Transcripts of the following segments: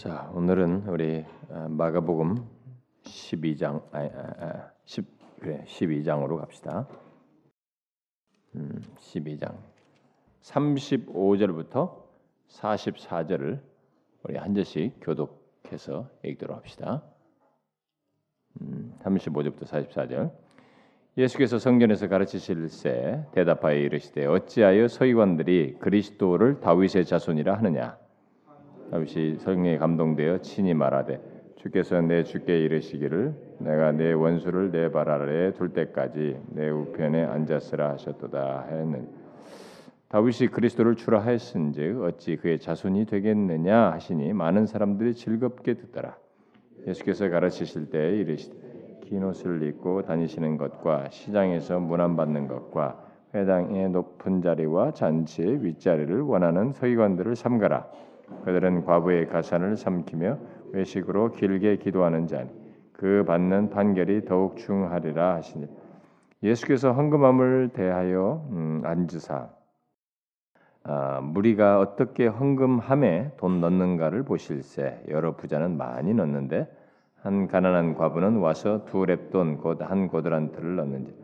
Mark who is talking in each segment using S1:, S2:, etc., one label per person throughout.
S1: 자, 오늘은 우리 어, 마가복음 12장 아, 아, 10 그래 12장으로 갑시다. 음, 12장 35절부터 44절을 우리 한 절씩 교독해서 읽도록 합시다. 음, 35절부터 44절. 예수께서 성전에서 가르치실새 대답하여 이르시되 어찌하여 서기관들이 그리스도를 다윗의 자손이라 하느냐 다윗이 성령에 감동되어 친히 말하되 주께서 내 주께 이르시기를 내가 내 원수를 내 발 아래에 둘 때까지 내 우편에 앉았으라 하셨도다 하였느니 다윗이 그리스도를 주라 하였은즉 어찌 그의 자손이 되겠느냐 하시니 많은 사람들이 즐겁게 듣더라. 예수께서 가르치실 때 이르시되 긴 옷을 입고 다니시는 것과 시장에서 문안 받는 것과 회당의 높은 자리와 잔치의 윗자리를 원하는 서기관들을 삼가라 그들은 과부의 가산을 삼키며 외식으로 길게 기도하는 자니 그 받는 판결이 더욱 중하리라 하시니 예수께서 헌금함을 대하여 음, 앉으사 아, 무리가 어떻게 헌금함에 돈 넣는가를 보실세 여러 부자는 많이 넣는데 한 가난한 과부는 와서 두 랩돈 곧 한 고드란트를 넣는지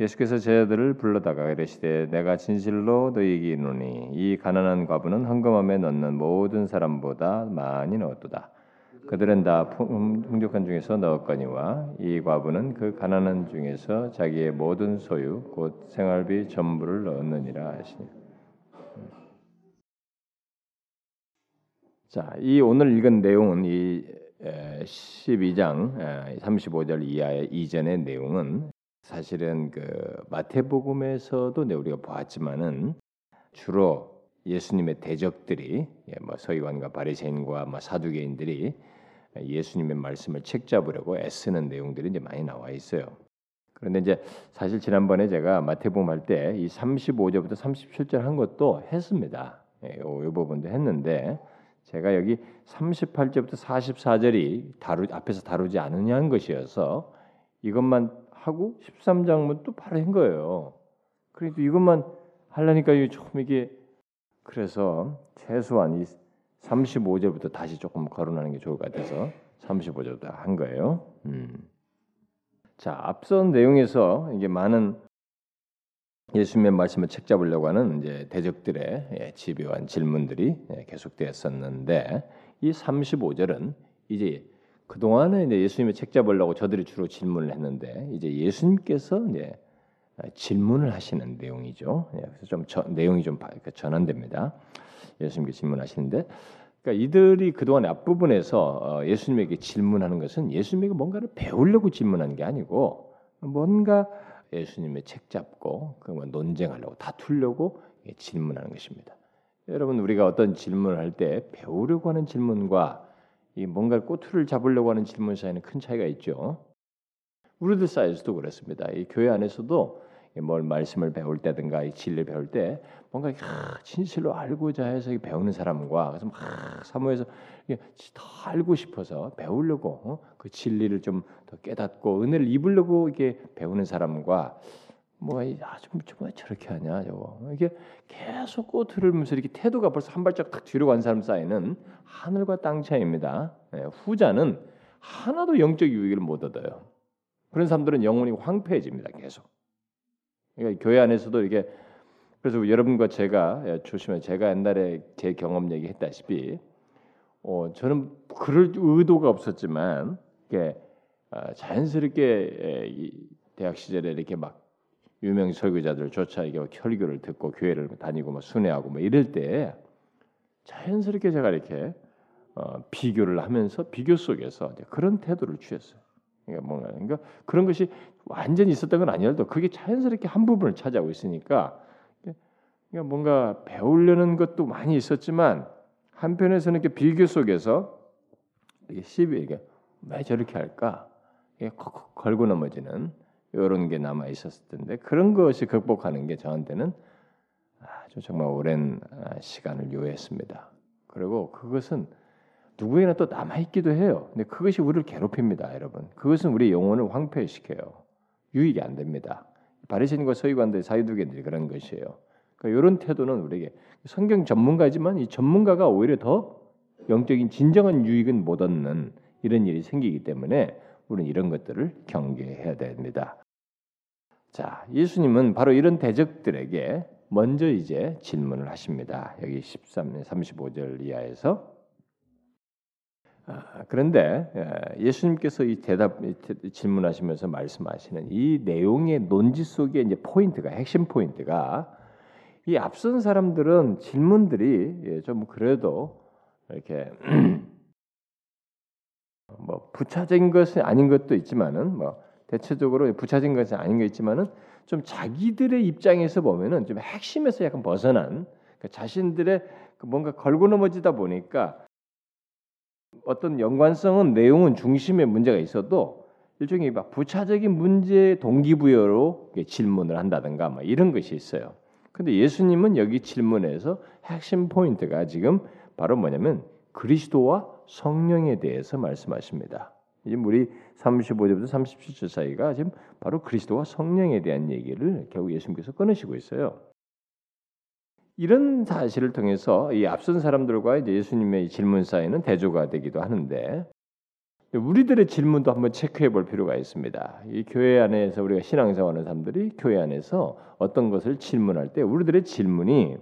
S1: 예수께서 제자들을 불러다가 이르시되 내가 진실로 너희에게 이르노니 이 가난한 과부는 헌금함에 넣는 모든 사람보다 많이 넣었도다. 그들은 다 풍족한 중에서 넣었거니와 이 과부는 그 가난한 중에서 자기의 모든 소유 곧 생활비 전부를 넣었느니라 하시니. 자, 이 오늘 읽은 내용은 이 12장 35절 이하의 이전의 내용은 사실은 그 마태복음에서도 우리가 보았지만은 주로 예수님의 대적들이 예, 뭐 서기관과 바리새인과 뭐 사두개인들이 예수님의 말씀을 책 잡으려고 애쓰는 내용들이 이제 많이 나와 있어요. 그런데 이제 사실 지난번에 제가 마태복음 할 때 이 35절부터 37절 한 것도 했습니다. 예, 이 부분도 했는데 제가 여기 38절부터 44절이 다루 앞에서 다루지 않느냐는 것이어서 이것만 하고 13장문 또 바로 한 거예요. 그래도 이것만 하려니까 좀 이게 그래서 최소한 이 35절부터 다시 조금 거론하는 게 좋을 것 같아서 35절부터 한 거예요. 음. 자, 앞선 내용에서 이게 많은 예수님의 말씀을 책 잡으려고 하는 이제 대적들의 예, 집요한 질문들이 예, 계속되었었는데 이 35절은 이제 그 동안에 이제 예수님의 책 잡으려고 저들이 주로 질문을 했는데 이제 예수님께서 이제 질문을 하시는 내용이죠. 예, 그래서 좀 저, 내용이 좀 그러니까 전환됩니다. 예수님께 질문하시는데, 그러니까 이들이 그 동안 앞부분에서 어, 예수님에게 질문하는 것은 예수님에게 뭔가를 배우려고 질문한 게 아니고 뭔가 예수님의 책 잡고 그뭐 논쟁하려고 다투려고 질문하는 것입니다. 여러분 우리가 어떤 질문을 할 때 배우려고 하는 질문과 이 뭔가 꼬투리를 잡으려고 하는 질문 사이에는 큰 차이가 있죠. 우리들 사이에서도 그렇습니다. 이 교회 안에서도 뭘 말씀을 배울 때든가 이 진리를 배울 때 뭔가 진실로 알고자 해서 배우는 사람과 그래서 막 사모해서 더 알고 싶어서 배우려고 어? 그 진리를 좀 더 깨닫고 은혜를 입으려고 이게 배우는 사람과 뭐가 아좀 좀 저렇게 하냐 저거 이게 계속 꼬투리를 면서 이렇게 태도가 벌써 한 발짝 탁 뒤로 간 사람 사이는 하늘과 땅 차이입니다. 예, 후자는 하나도 영적 유익을 못 얻어요. 그런 사람들은 영혼이 황폐해집니다. 계속. 그러니까 교회 안에서도 이게 그래서 여러분과 제가 예, 조심해 제가 옛날에 제 경험 얘기했다시피 어, 저는 그럴 의도가 없었지만 이게 어, 자연스럽게 예, 이 대학 시절에 이렇게 막 유명 설교자들조차 이게 혈교를 듣고 교회를 다니고 뭐 순회하고 뭐 이럴 때 자연스럽게 제가 이렇게 어, 비교를 하면서 비교 속에서 그런 태도를 취했어요. 그러니까 뭔가 그러니까 그런 것이 완전히 있었던 건 아니라도 그게 자연스럽게 한 부분을 차지하고 있으니까 그러니까 뭔가 배우려는 것도 많이 있었지만 한편에서는 이렇게 비교 속에서 이게 시비 이게 왜 저렇게 할까? 이게 걸고 넘어지는 이런 게 남아 있었을 텐데 그런 것이 극복하는 게 저한테는 아주 정말 오랜 아, 시간을 요했습니다. 그리고 그것은 누구에나 또 남아 있기도 해요. 근데 그것이 우리를 괴롭힙니다, 여러분. 그것은 우리 영혼을 황폐시켜요. 유익이 안 됩니다. 바리새인과 서기관들 사이두개들이 그런 것이에요. 그러니까 이런 태도는 우리에게 성경 전문가지만 이 전문가가 오히려 더 영적인 진정한 유익은 못 얻는 이런 일이 생기기 때문에 우리는 이런 것들을 경계해야 됩니다. 자, 예수님은 바로 이런 대적들에게 먼저 이제 질문을 하십니다. 여기 13, 35절 이하에서 아, 그런데 예, 예수님께서 이 대답 질문하시면서 말씀하시는 이 내용의 논지 속에 이제 포인트가 핵심 포인트가 이 앞선 사람들은 질문들이 예, 좀 그래도 이렇게 뭐 부차적인 것은 아닌 것도 있지만은 뭐 대체적으로 부차적인 것은 아닌 게 있지만은 좀 자기들의 입장에서 보면은 좀 핵심에서 약간 벗어난 그러니까 자신들의 그 뭔가 걸고 넘어지다 보니까 어떤 연관성은 내용은 중심에 문제가 있어도 일종의 막 부차적인 문제 동기부여로 질문을 한다든가 뭐 이런 것이 있어요. 근데 예수님은 여기 질문에서 핵심 포인트가 지금 바로 뭐냐면 그리스도와 성령에 대해서 말씀하십니다. 우리 35절부터 37절 사이가 지금 바로 그리스도와 성령에 대한 얘기를 결국 예수님께서 꺼내시고 있어요. 이런 사실을 통해서 이 앞선 사람들과 이제 예수님의 질문 사이는 대조가 되기도 하는데 우리들의 질문도 한번 체크해 볼 필요가 있습니다. 이 교회 안에서 우리가 신앙생활하는 사람들이 교회 안에서 어떤 것을 질문할 때 우리들의 질문이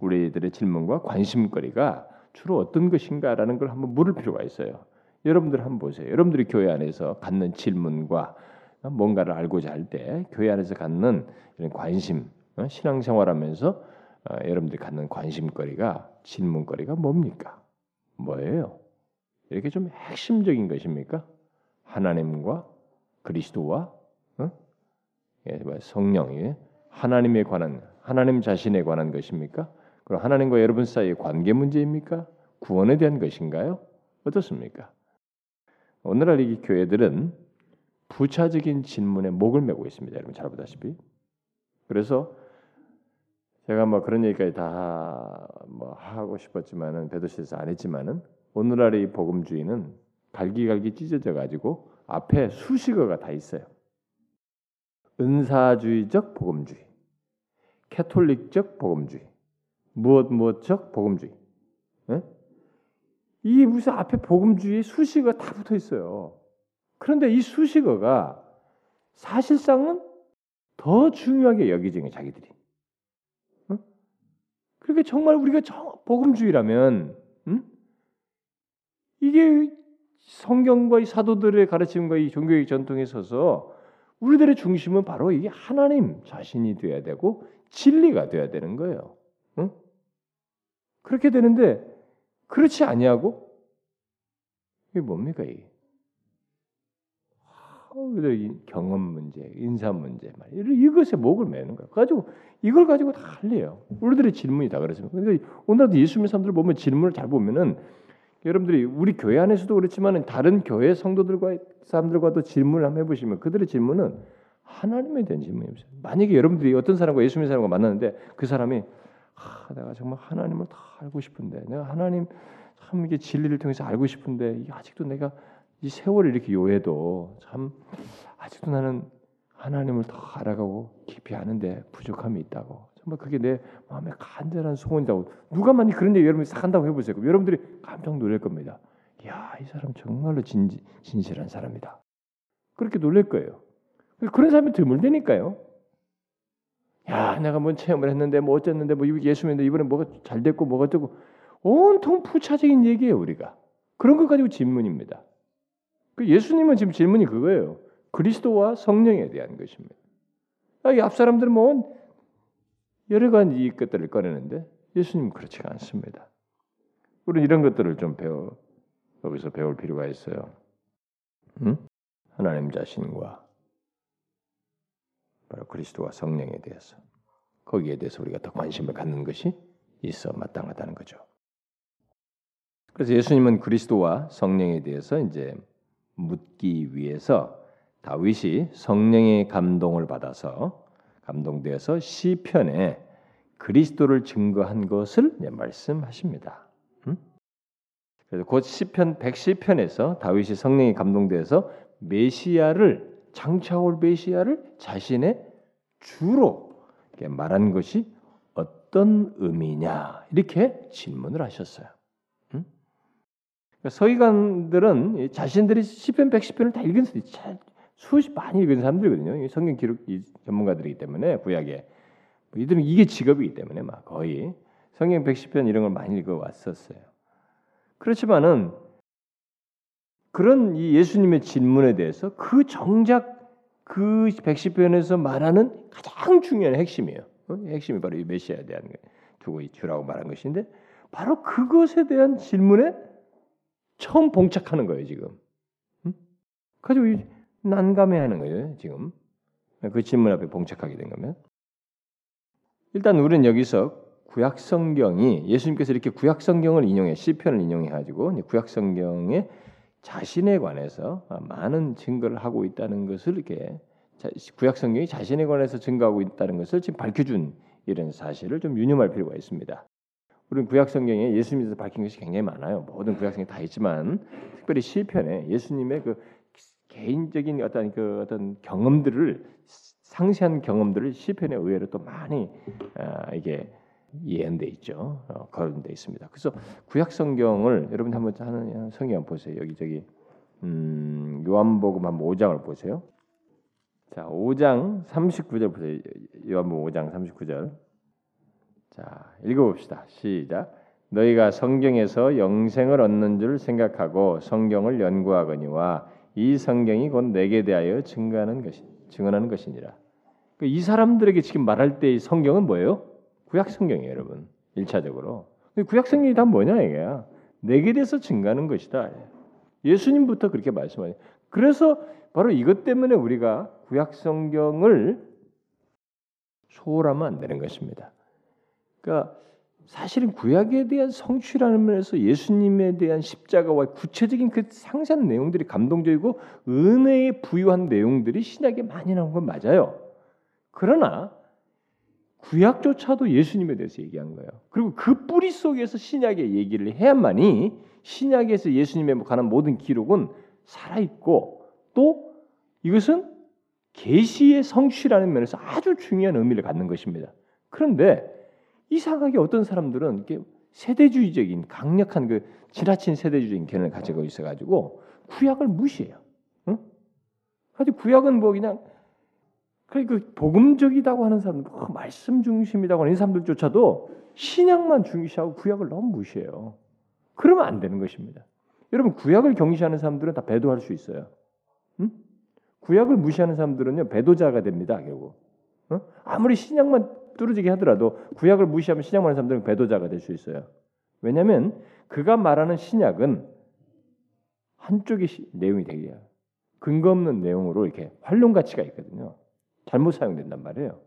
S1: 우리들의 질문과 관심거리가 주로 어떤 것인가라는 걸 한번 물을 필요가 있어요. 여러분들 한번 보세요. 여러분들이 교회 안에서 갖는 질문과 뭔가를 알고자 할 때 교회 안에서 갖는 이런 관심, 어, 신앙생활하면서 어, 여러분들이 갖는 관심거리가 질문거리가 뭡니까? 뭐예요? 이렇게 좀 핵심적인 것입니까? 하나님과 그리스도와 어? 예, 뭐 성령이 하나님에 관한 하나님 자신에 관한 것입니까? 그럼 하나님과 여러분 사이의 관계 문제입니까? 구원에 대한 것인가요? 어떻습니까? 오늘날 이 교회들은 부차적인 질문에 목을 메고 있습니다. 여러분 잘 보다시피. 그래서 제가 뭐 그런 얘기까지 다 뭐 하고 싶었지만은 배도실에서 안 했지만은 오늘날의 복음주의는 갈기갈기 찢어져 가지고 앞에 수식어가 다 있어요. 은사주의적 복음주의, 캐톨릭적 복음주의, 무엇 무엇적 복음주의. 네? 이 무슨 앞에 복음주의 수식어 다 붙어 있어요. 그런데 이 수식어가 사실상은 더 중요하게 여기지는 자기들이. 어? 그렇게 정말 우리가 복음주의라면 음? 이게 성경과 이 사도들의 가르침과 이 종교의 전통에 있어서 우리들의 중심은 바로 이게 하나님 자신이 되어야 되고 진리가 되어야 되는 거예요. 응? 그렇게 되는데 그렇지 아니하고 이게 뭡니까 이게? 경험 문제, 인사 문제, 이것에 목을 매는 거야. 가지고 이걸 가지고 다 할래요. 우리들의 질문이 다 그렇습니다. 그러니까 오늘도 예수 믿는 사람들 보면 질문을 잘 보면은 여러분들이 우리 교회 안에서도 그렇지만 다른 교회 성도들과 사람들과도 질문을 한번 해보시면 그들의 질문은 하나님에 대한 질문이었어요. 만약에 여러분들이 어떤 사람과 예수 믿는 사람과 만났는데 그 사람이 아, 내가 정말 하나님을 다 알고 싶은데 내가 하나님 참 이게 진리를 통해서 알고 싶은데 아직도 내가 이 세월을 이렇게 요해도 참 아직도 나는 하나님을 더 알아가고 깊이 아는데 부족함이 있다고 정말 그게 내 마음에 간절한 소원이라고 누가 만약 그런 얘기 여러분이 싹 한다고 해보세요. 여러분들이 깜짝 놀랄 겁니다. 야, 이 사람 정말로 진, 진실한 사람이다. 그렇게 놀랄 거예요. 그런 사람이 드물다니까요. 야, 내가 뭔 체험을 했는데 뭐 어쨌는데 뭐 예수 믿는데 이번에 뭐가 잘 됐고 뭐가 되고 온통 부차적인 얘기예요 우리가. 그런 것 가지고 질문입니다. 그 예수님은 지금 질문이 그거예요. 그리스도와 성령에 대한 것입니다. 아, 이앞 사람들은 뭐 여러 가지 것들을 꺼내는데 예수님은 그렇지가 않습니다. 우리는 이런 것들을 좀 배워 여기서 배울 필요가 있어요. 응? 하나님 자신과 바로 그리스도와 성령에 대해서 거기에 대해서 우리가 더 관심을 갖는 것이 있어 마땅하다는 거죠. 그래서 예수님은 그리스도와 성령에 대해서 이제 묻기 위해서 다윗이 성령의 감동을 받아서 감동되어서 시편에 그리스도를 증거한 것을 말씀하십니다. 음? 그래서 곧 시편 110편에서 다윗이 성령에 감동되어서 메시아를 장차 올 메시아를 자신의 주로 말한 것이 어떤 의미냐 이렇게 질문을 하셨어요. 음? 그러니까 서기관들은 자신들이 시편 110편을 다 읽은 수십 많이 읽은 사람들이거든요. 성경 기록 전문가들이기 때문에 구약에 뭐 이들은 이게 직업이기 때문에 막 거의 성경 110편 이런 걸 많이 읽어 왔었어요. 그렇지만은 그런 이 예수님의 질문에 대해서 그 정작 그 110편에서 말하는 가장 중요한 핵심이에요. 어? 핵심이 바로 이 메시아에 대한 두고 주라고 말한 것인데 바로 그것에 대한 질문에 처음 봉착하는 거예요 지금. 응? 가지고 난감해하는 거예요 지금. 그 질문 앞에 봉착하게 된 거면 일단 우리는 여기서 구약 성경이 예수님께서 이렇게 구약 성경을 인용해 시편을 인용해 가지고 구약 성경에 자신에 관해서 많은 증거를 하고 있다는 것을 이렇게 구약 성경이 자신에 관해서 증거하고 있다는 것을 지금 밝혀준 이런 사실을 좀 유념할 필요가 있습니다. 우리는 구약 성경에 예수님에서 밝힌 것이 굉장히 많아요. 모든 구약 성경다 있지만 특별히 시편에 예수님의 그 개인적인 어떤 그 어떤 경험들을 상세한 경험들을 시편에 의외로 또 많이 아, 이게 예언돼 있죠. 어, 거론돼 있습니다. 그래서 구약 성경을 여러분 한번 하는 성경 보세요. 여기 저기 음, 요한복음 한 5장을 보세요. 자, 5장 39절 보세요. 요한복음 5장 39절. 자, 읽어봅시다. 시작. 너희가 성경에서 영생을 얻는 줄 생각하고 성경을 연구하거니와 이 성경이 곧 내게 대하여 증거하는 것이 증언하는 것이니라. 그러니까 이 사람들에게 지금 말할 때 성경은 뭐예요? 구약 성경이에요, 여러분. 1차적으로. 구약 성경이 다 뭐냐 이게야. 내게 대해서 증가하는 것이다. 예수님부터 그렇게 말씀하요 그래서 바로 이것 때문에 우리가 구약 성경을 소홀하면 안 되는 것입니다. 그러니까 사실은 구약에 대한 성취라는 면에서 예수님에 대한 십자가와 구체적인 그 상세한 내용들이 감동적이고 은혜에 부유한 내용들이 신약에 많이 나온 건 맞아요. 그러나 구약조차도 예수님에 대해서 얘기한 거예요. 그리고 그 뿌리 속에서 신약의 얘기를 해야만이 신약에서 예수님에 관한 모든 기록은 살아 있고 또 이것은 계시의 성취라는 면에서 아주 중요한 의미를 갖는 것입니다. 그런데 이상하게 어떤 사람들은 이렇게 세대주의적인 강력한 그 지나친 세대주의적인 견해를 가지고 있어가지고 구약을 무시해요. 응? 아주 구약은 뭐 그냥 그 복음적이다고 하는 사람들, 뭐 말씀 중심이라고 하는 사람들조차도 신약만 중시하고 구약을 너무 무시해요. 그러면 안 되는 것입니다. 여러분 구약을 경시하는 사람들은 다 배도할 수 있어요. 응? 구약을 무시하는 사람들은요 배도자가 됩니다 결국. 어? 아무리 신약만 뚫어지게 하더라도 구약을 무시하면 신약만 하는 사람들은 배도자가 될 수 있어요. 왜냐하면 그가 말하는 신약은 한쪽의 시, 내용이 되게 근거 없는 내용으로 이렇게 활용 가치가 있거든요. 잘못 사용된단 말이에요.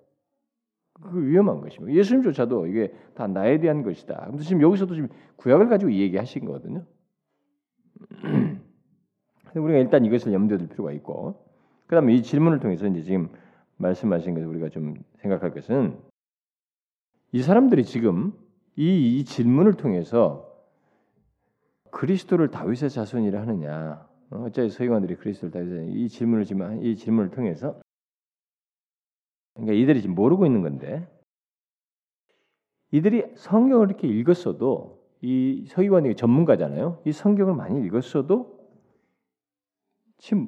S1: 그 위험한 것입니다. 예수님조차도 이게 다 나에 대한 것이다. 근데 지금 여기서도 지금 구약을 가지고 얘기하신 거거든요. 우리가 일단 이것을 염두에 둘 필요가 있고, 그다음에 이 질문을 통해서 이제 지금 말씀하신 것을 우리가 좀 생각할 것은 이 사람들이 지금 이, 이 질문을 통해서 그리스도를 다윗의 자손이라 하느냐? 어, 어째 서기관들이 그리스도를 다윗의 이 질문을 지금 이 질문을 통해서 그러니까 이들이 지금 모르고 있는 건데 이들이 성경을 이렇게 읽었어도 이 서기관이 전문가잖아요. 이 성경을 많이 읽었어도 지금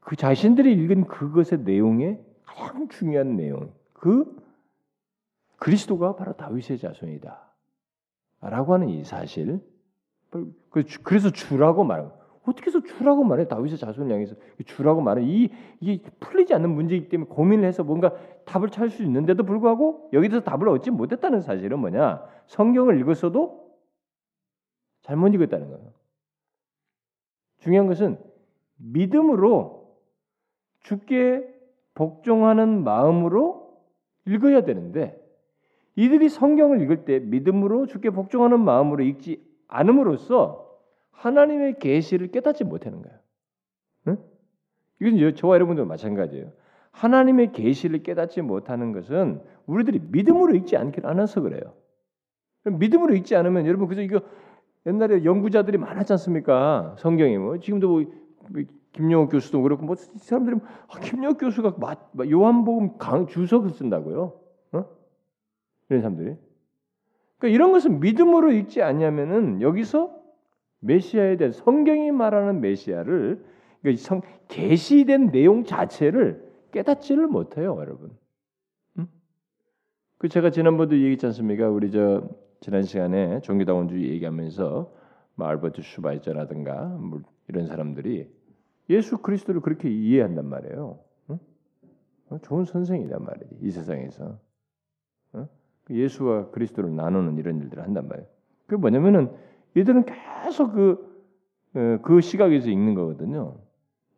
S1: 그 자신들이 읽은 그것의 내용에 가장 중요한 내용, 그 그리스도가 바로 다윗의 자손이다. 라고 하는 이 사실. 그 그래서 주라고 말하고 어떻게 해서 주라고 말해? 다윗의 자손을 향해서 주라고 말해? 이 이게 풀리지 않는 문제이기 때문에 고민을 해서 뭔가 답을 찾을 수 있는데도 불구하고 여기서 답을 얻지 못했다는 사실은 뭐냐? 성경을 읽었어도 잘못 읽었다는 거예요. 중요한 것은 믿음으로 죽게 복종하는 마음으로 읽어야 되는데 이들이 성경을 읽을 때 믿음으로 주께 복종하는 마음으로 읽지 않음으로써 하나님의 계시를 깨닫지 못하는 거예요. 응? 이건 저와 여러분도 마찬가지예요. 하나님의 계시를 깨닫지 못하는 것은 우리들이 믿음으로 읽지 않길 않아서 그래요. 믿음으로 읽지 않으면 여러분 그래서 이거 옛날에 연구자들이 많았지 않습니까? 성경에 뭐 지금도 뭐 김영욱 교수도 그렇고 뭐 사람들이 아, 김영욱 교수가 요한복음 강 주석을 쓴다고요? 이런 사람들이. 그러니까 이런 것은 믿음으로 읽지 않냐면은 여기서 메시아에 대한 성경이 말하는 메시아를 그러니까 성 계시된 내용 자체를 깨닫지를 못해요, 여러분. 음? 그 제가 지난번도 얘기했지 않습니까? 우리 저 지난 시간에 종교다원주의 얘기하면서 뭐 알버트 슈바이저라든가 뭐 이런 사람들이 예수 그리스도를 그렇게 이해한단 말이에요. 응? 어, 좋은 선생이란 말이지 이 세상에서 응? 그 예수와 그리스도를 나누는 이런 일들을 한단 말이에요. 그 뭐냐면은 이들은 계속 그, 어, 그 시각에서 읽는 거거든요.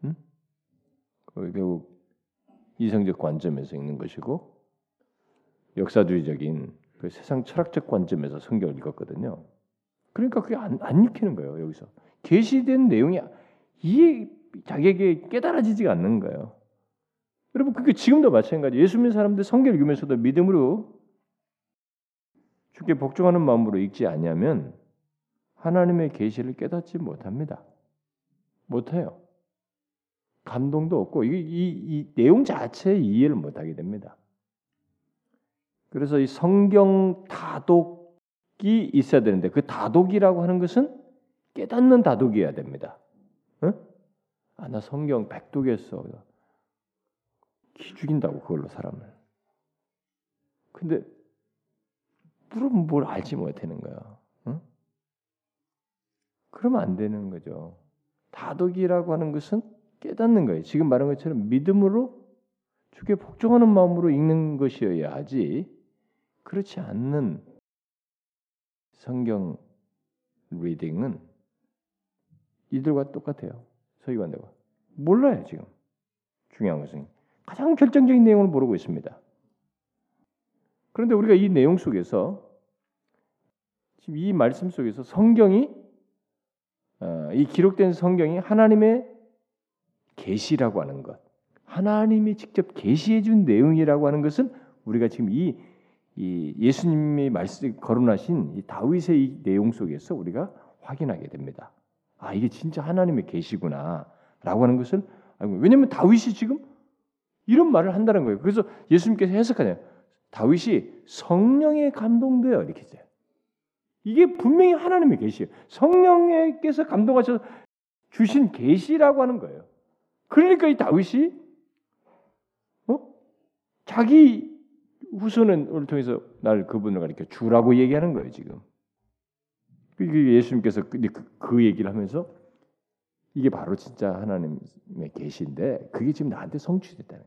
S1: 응? 결국 이성적 관점에서 읽는 것이고 역사주의적인 그 세상 철학적 관점에서 성경을 읽었거든요. 그러니까 그게 안, 안 읽히는 거예요 여기서 계시된 내용이 이해 자기에게 깨달아지지가 않는 거예요. 여러분 그게 지금도 마찬가지. 예수 믿는 사람들 성경 읽으면서도 믿음으로 주께 복종하는 마음으로 읽지 않냐면 하나님의 계시를 깨닫지 못합니다. 못해요. 감동도 없고 이, 이, 이 내용 자체에 이해를 못하게 됩니다. 그래서 이 성경 다독이 있어야 되는데 그 다독이라고 하는 것은 깨닫는 다독이어야 됩니다. 응? 아, 나 성경 백독했어. 기 죽인다고 그걸로 사람을. 근데 물으면 뭘 알지 못하는 거야. 응? 그러면 안 되는 거죠. 다독이라고 하는 것은 깨닫는 거예요. 지금 말한 것처럼 믿음으로 주께 복종하는 마음으로 읽는 것이어야 하지. 그렇지 않는 성경 reading은 이들과 똑같아요. 서기관들과 몰라요 지금 중요한 것은 가장 결정적인 내용을 모르고 있습니다. 그런데 우리가 이 내용 속에서 지금 이 말씀 속에서 성경이 어, 이 기록된 성경이 하나님의 계시라고 하는 것, 하나님이 직접 계시해 준 내용이라고 하는 것은 우리가 지금 이, 이 예수님이 말씀 거론하신 이 다윗의 이 내용 속에서 우리가 확인하게 됩니다. 아 이게 진짜 하나님의 계시구나라고 하는 것을 알고 왜냐하면 다윗이 지금 이런 말을 한다는 거예요. 그래서 예수님께서 해석하냐 다윗이 성령에 감동되어 이렇게 돼요. 이게 분명히 하나님의 계시예요. 성령께서 감동하셔서 주신 계시라고 하는 거예요. 그러니까 이 다윗이 어? 자기 후손을 통해서 날 그분을 가리켜 주라고 얘기하는 거예요 지금. 예수님께서 그, 그, 그 얘기를 하면서 이게 바로 진짜 하나님의 계시인데 그게 지금 나한테 성취됐다는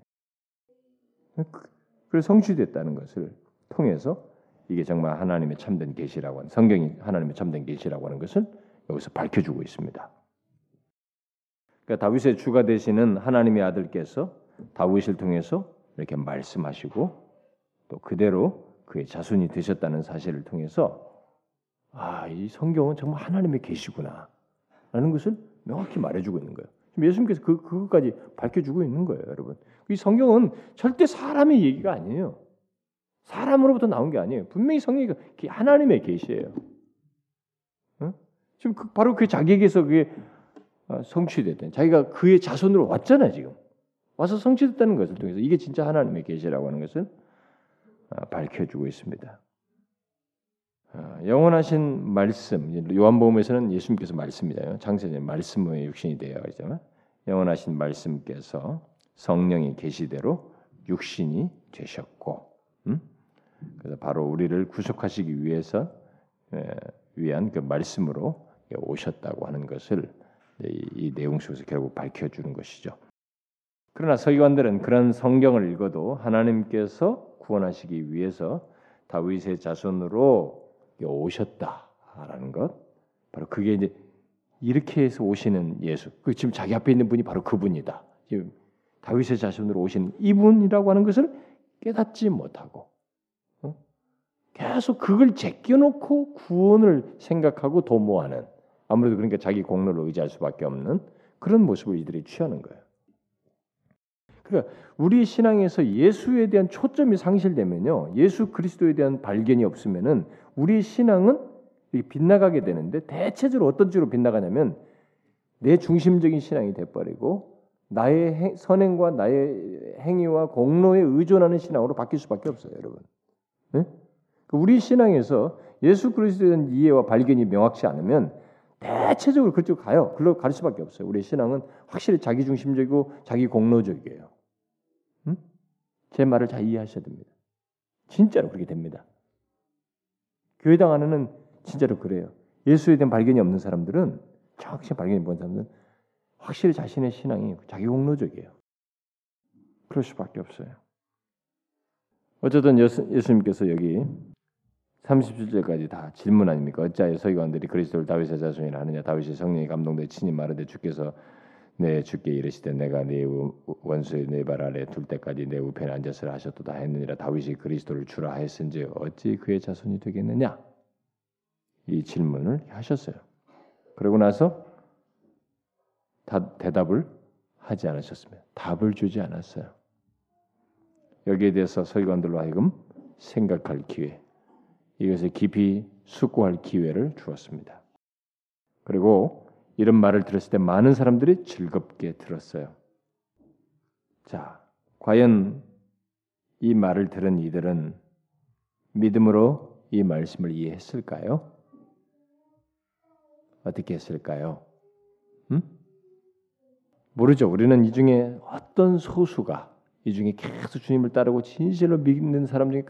S1: 거예요. 그, 그래서 성취됐다는 것을 통해서 이게 정말 하나님의 참된 계시라고 하는 성경이 하나님의 참된 계시라고 하는 것을 여기서 밝혀주고 있습니다. 그러니까 다윗의 주가 되시는 하나님의 아들께서 다윗을 통해서 이렇게 말씀하시고 또 그대로 그의 자손이 되셨다는 사실을 통해서 아, 이 성경은 정말 하나님의 계시구나. 라는 것을 명확히 말해주고 있는 거예요. 예수님께서 그, 그것까지 밝혀주고 있는 거예요, 여러분. 이 성경은 절대 사람의 얘기가 아니에요. 사람으로부터 나온 게 아니에요. 분명히 성경이 하나님의 계시예요. 어? 지금 그, 바로 그 자기에게서 그게 아, 성취됐다. 자기가 그의 자손으로 왔잖아요, 지금. 와서 성취됐다는 것을 통해서 이게 진짜 하나님의 계시라고 하는 것을 아, 밝혀주고 있습니다. 아, 영원하신 말씀 요한복음에서는 예수님께서 말씀이잖아요. 창세전 말씀의 육신이 되어 있잖아요. 영원하신 말씀께서 성령이 계시대로 육신이 되셨고, 음? 그래서 바로 우리를 구속하시기 위해서 에, 위한 그 말씀으로 오셨다고 하는 것을 이, 이 내용 속에서 결국 밝혀주는 것이죠. 그러나 서기관들은 그런 성경을 읽어도 하나님께서 구원하시기 위해서 다윗의 자손으로 오셨다라는 것. 바로 그게 이제 이렇게 해서 오시는 예수. 그 지금 자기 앞에 있는 분이 바로 그분이다. 지금 다윗의 자손으로 오신 이분이라고 하는 것을 깨닫지 못하고 어? 계속 그걸 제껴놓고 구원을 생각하고 도모하는 아무래도 그러니까 자기 공로를 의지할 수밖에 없는 그런 모습을 이들이 취하는 거예요. 그러니까 우리 신앙에서 예수에 대한 초점이 상실되면요, 예수 그리스도에 대한 발견이 없으면은 우리 신앙은 빗나가게 되는데 대체적으로 어떤 쪽으로 빗나가냐면 내 중심적인 신앙이 돼버리고 나의 선행과 나의 행위와 공로에 의존하는 신앙으로 바뀔 수밖에 없어요, 여러분. 네? 우리 신앙에서 예수 그리스도에 대한 이해와 발견이 명확치 않으면
S2: 대체적으로 그쪽 가요. 글로 갈 수밖에 없어요. 우리 신앙은 확실히 자기 중심적이고 자기 공로적이에요. 응? 제 말을 잘 이해하셔야 됩니다. 진짜로 그렇게 됩니다. 교회당 안에는 진짜로 그래요. 예수에 대한 발견이 없는 사람들은 정확히 발견이 못 사람들은 확실히 자신의 신앙이 자기 공로적이에요. 그럴 수밖에 없어요. 어쨌든 예수, 예수님께서 여기 37절까지 다 질문 아닙니까? 어찌하여 서기관들이 그리스도를 다윗의 자손이라 하느냐? 다윗이 성령이 감동돼 친히 말하되 주께서 내 주께 이르시되 내가 네 원수의 네발 아래 둘 때까지 내 우편에 앉아서 하셨도다 했느니라 다윗이 그리스도를 주라 하였은지 어찌 그의 자손이 되겠느냐? 이 질문을 하셨어요. 그러고 나서 다 대답을 하지 않으셨습니다. 답을 주지 않았어요. 여기에 대해서 서기관들로 하여금 생각할 기회, 이것을 깊이 숙고할 기회를 주었습니다. 그리고 이런 말을 들었을 때 많은 사람들이 즐겁게 들었어요. 자, 과연 이 말을 들은 이들은 믿음으로 이 말씀을 이해했을까요? 어떻게 했을까요? 음? 모르죠. 우리는 이 중에 어떤 소수가 이 중에 계속 주님을 따르고 진실로 믿는 사람 중에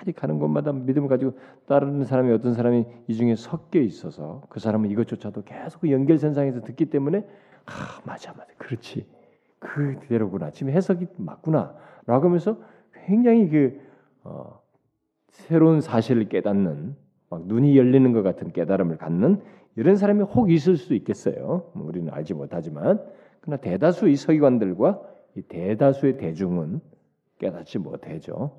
S2: 끝까지 가는 곳마다 믿음을 가지고 따르는 사람이 어떤 사람이 이 중에 섞여 있어서 그 사람은 이것조차도 계속 그 연결선상에서 듣기 때문에 아 맞아 맞아. 그렇지. 그대로구나. 지금 해석이 맞구나라고 하면서 굉장히 그 어, 새로운 사실을 깨닫는 막 눈이 열리는 것 같은 깨달음을 갖는 이런 사람이 혹 있을 수 있겠어요. 뭐 우리는 알지 못하지만. 그러나 대다수의 서기관들과 이 대다수의 대중은 깨닫지 못해죠.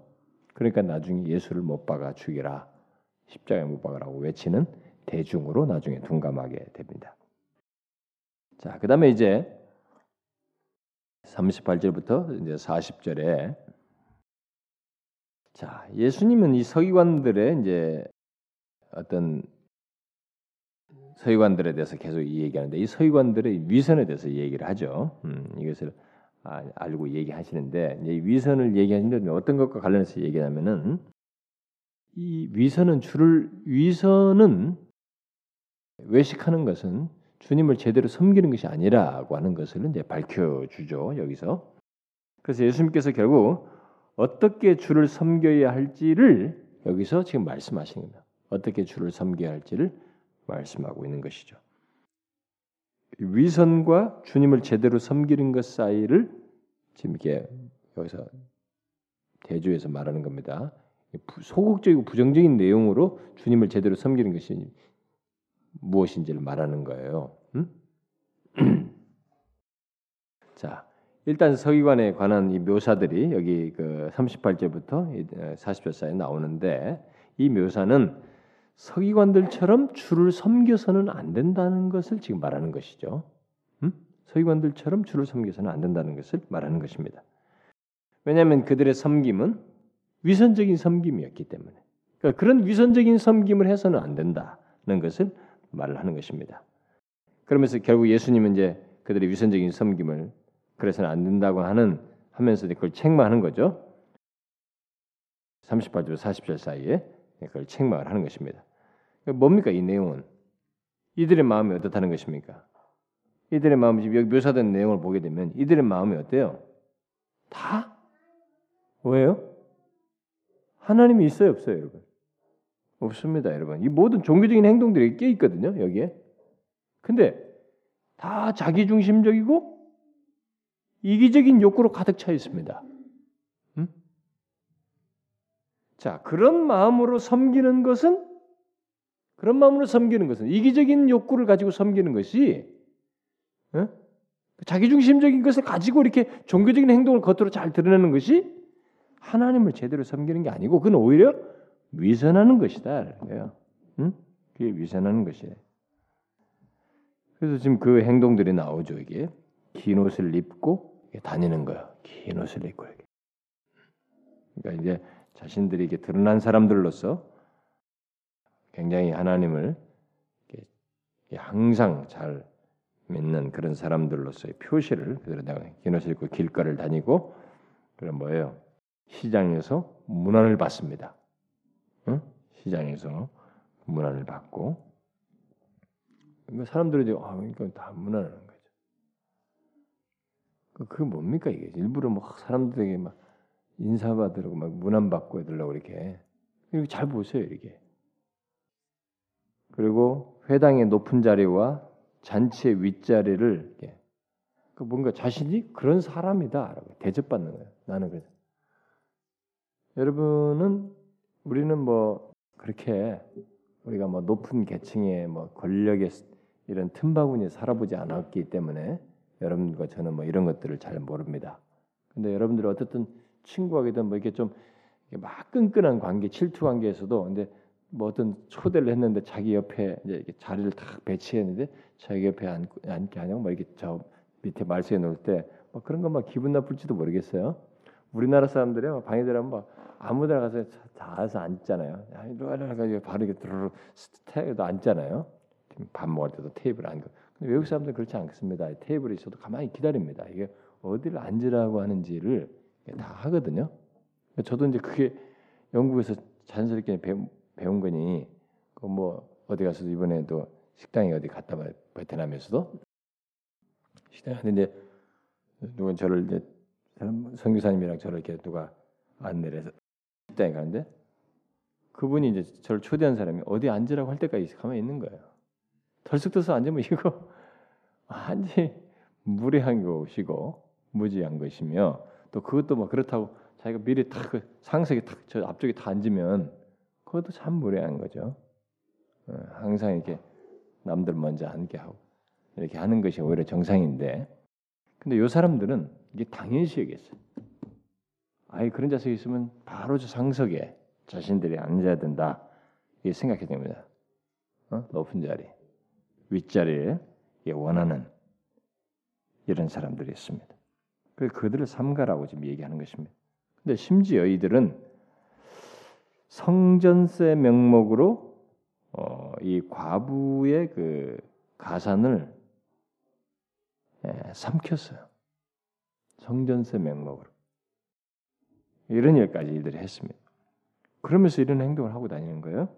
S2: 그러니까 나중에 예수를 못 박아 죽이라 십자가에 못 박으라고 외치는 대중으로 나중에 둔감하게 됩니다. 자, 그다음에 이제 38절부터 이제 40절에 자, 예수님은 이 서기관들의 이제 어떤 서기관들에 대해서 계속 얘기하는데 이 서기관들의 위선에 대해서 얘기를 하죠. 음, 이것을 아, 알고 얘기하시는데 위선을 얘기하시는데 어떤 것과 관련해서 얘기하면은 이 위선은 주를 위선은 외식하는 것은 주님을 제대로 섬기는 것이 아니라고 하는 것을 이제 밝혀 주죠 여기서. 그래서 예수님께서 결국 어떻게 주를 섬겨야 할지를 여기서 지금 말씀하시는 겁니다. 어떻게 주를 섬겨야 할지를 말씀하고 있는 것이죠. 위선과 주님을 제대로 섬기는 것 사이를 지금 이렇게 여기서 대조해서 말하는 겁니다. 소극적이고 부정적인 내용으로 주님을 제대로 섬기는 것이 무엇인지를 말하는 거예요. 음? 자, 일단 서기관에 관한 이 묘사들이 여기 그 38절부터 40절 사이에 나오는데 이 묘사는 서기관들처럼 주를 섬겨서는 안 된다는 것을 지금 말하는 것이죠. 음? 서기관들처럼 주를 섬겨서는 안 된다는 것을 말하는 것입니다. 왜냐하면 그들의 섬김은 위선적인 섬김이었기 때문에 그러니까 그런 위선적인 섬김을 해서는 안 된다는 것을 말을 하는 것입니다. 그러면서 결국 예수님은 이제 그들의 위선적인 섬김을 그래서는 안 된다고 하는 하면서 그걸 책망하는 거죠. 38절 40절 사이에 그걸 책망을 하는 것입니다. 뭡니까 이 내용은? 이들의 마음이 어떻다는 것입니까? 이들의 마음이 여기 묘사된 내용을 보게 되면 이들의 마음이 어때요? 다? 왜요? 하나님이 있어요, 없어요, 여러분? 없습니다, 여러분. 이 모든 종교적인 행동들이 껴 있거든요, 여기에. 근데 다 자기 중심적이고 이기적인 욕구로 가득 차 있습니다. 음? 자, 그런 마음으로 섬기는 것은 그런 마음으로 섬기는 것은 이기적인 욕구를 가지고 섬기는 것이 어? 자기중심적인 것을 가지고 이렇게 종교적인 행동을 겉으로 잘 드러내는 것이 하나님을 제대로 섬기는 게 아니고 그건 오히려 위선하는 것이다. 응? 그게 위선하는 것이에요. 그래서 지금 그 행동들이 나오죠. 이게 긴 옷을 입고 다니는 거예요. 긴 옷을 입고 이렇게. 그러니까 이제 자신들이 이게 드러난 사람들로서 굉장히 하나님을 항상 잘 믿는 그런 사람들로서의 표시를 그들에다가 기노실 입고 길가를 다니고 그런 뭐예요? 시장에서 문안을 받습니다. 응? 시장에서 문안을 받고 그러니까 사람들이 아 이건 다 무난한 거죠. 그, 그게 뭡니까 이게 일부러 막 사람들에게 막 인사받으려고 막 문안 받고 해달라고 이렇게 이렇게 잘 보세요 이렇게 그리고 회당의 높은 자리와 잔치의 윗자리를 그 뭔가 자신이 그런 사람이다라고 대접받는 거예요. 나는 그래서 여러분은 우리는 뭐 그렇게 우리가 뭐 높은 계층의 뭐 권력의 이런 틈바구니에 살아보지 않았기 때문에 여러분과 저는 뭐 이런 것들을 잘 모릅니다. 근데 여러분들이 어떻든 친구하게든 뭐 이렇게 좀 막 끈끈한 관계, 질투 관계에서도 근데 뭐 어떤 초대를 했는데 자기 옆에 이제 자리를 딱 배치했는데 자기 옆에 앉, 앉게 하냐고 뭐 이렇게 저 밑에 말씀해 놓을 때뭐 그런 것만 기분 나쁠지도 모르겠어요. 우리나라 사람들이 방에 들어가면 뭐 아무데나 가서 다서 앉잖아요. 이리 와라 가지고 바로 이렇게 드르르 스테이도 앉잖아요. 밥 먹을 때도 테이블 앉고. 근데 외국 사람들은 그렇지 않습니다. 테이블에 있어도 가만히 기다립니다. 이게 어디를 앉으라고 하는지를 다 하거든요. 저도 이제 그게 영국에서 자연스럽게 배운, 배운 거니 그 뭐 어디 가서도 이번에도 식당에 어디 갔다 봐 베트남에서도 식당에 갔는데 누군 저를 이제 선교사님이랑 저를 이렇게 누가 안내를 해서 식당에 가는데 그분이 이제 저를 초대한 사람이 어디 앉으라고 할 때까지 가만히 있는 거예요. 덜썩덜썩 앉으면 이거 완전히 무례한 것이고 무지한 것이며 또 그것도 뭐 그렇다고 자기가 미리 탁그 상석에 탁 저 앞쪽에 다 앉으면 그것도 참 무례한 거죠. 어, 항상 이렇게 남들 먼저 앉게 하고 이렇게 하는 것이 오히려 정상인데 근데 요 사람들은 이게 당연시 여겼어요. 아예 그런 자석이 있으면 바로 저 상석에 자신들이 앉아야 된다. 이게 생각해야 됩니다. 어? 높은 자리, 윗자리에 원하는 이런 사람들이 있습니다. 그 그들을 삼가라고 지금 얘기하는 것입니다. 근데 심지어 이들은 성전세 명목으로 어, 이 과부의 그 가산을 예, 삼켰어요. 성전세 명목으로 이런 일까지 이들이 했습니다. 그러면서 이런 행동을 하고 다니는 거예요.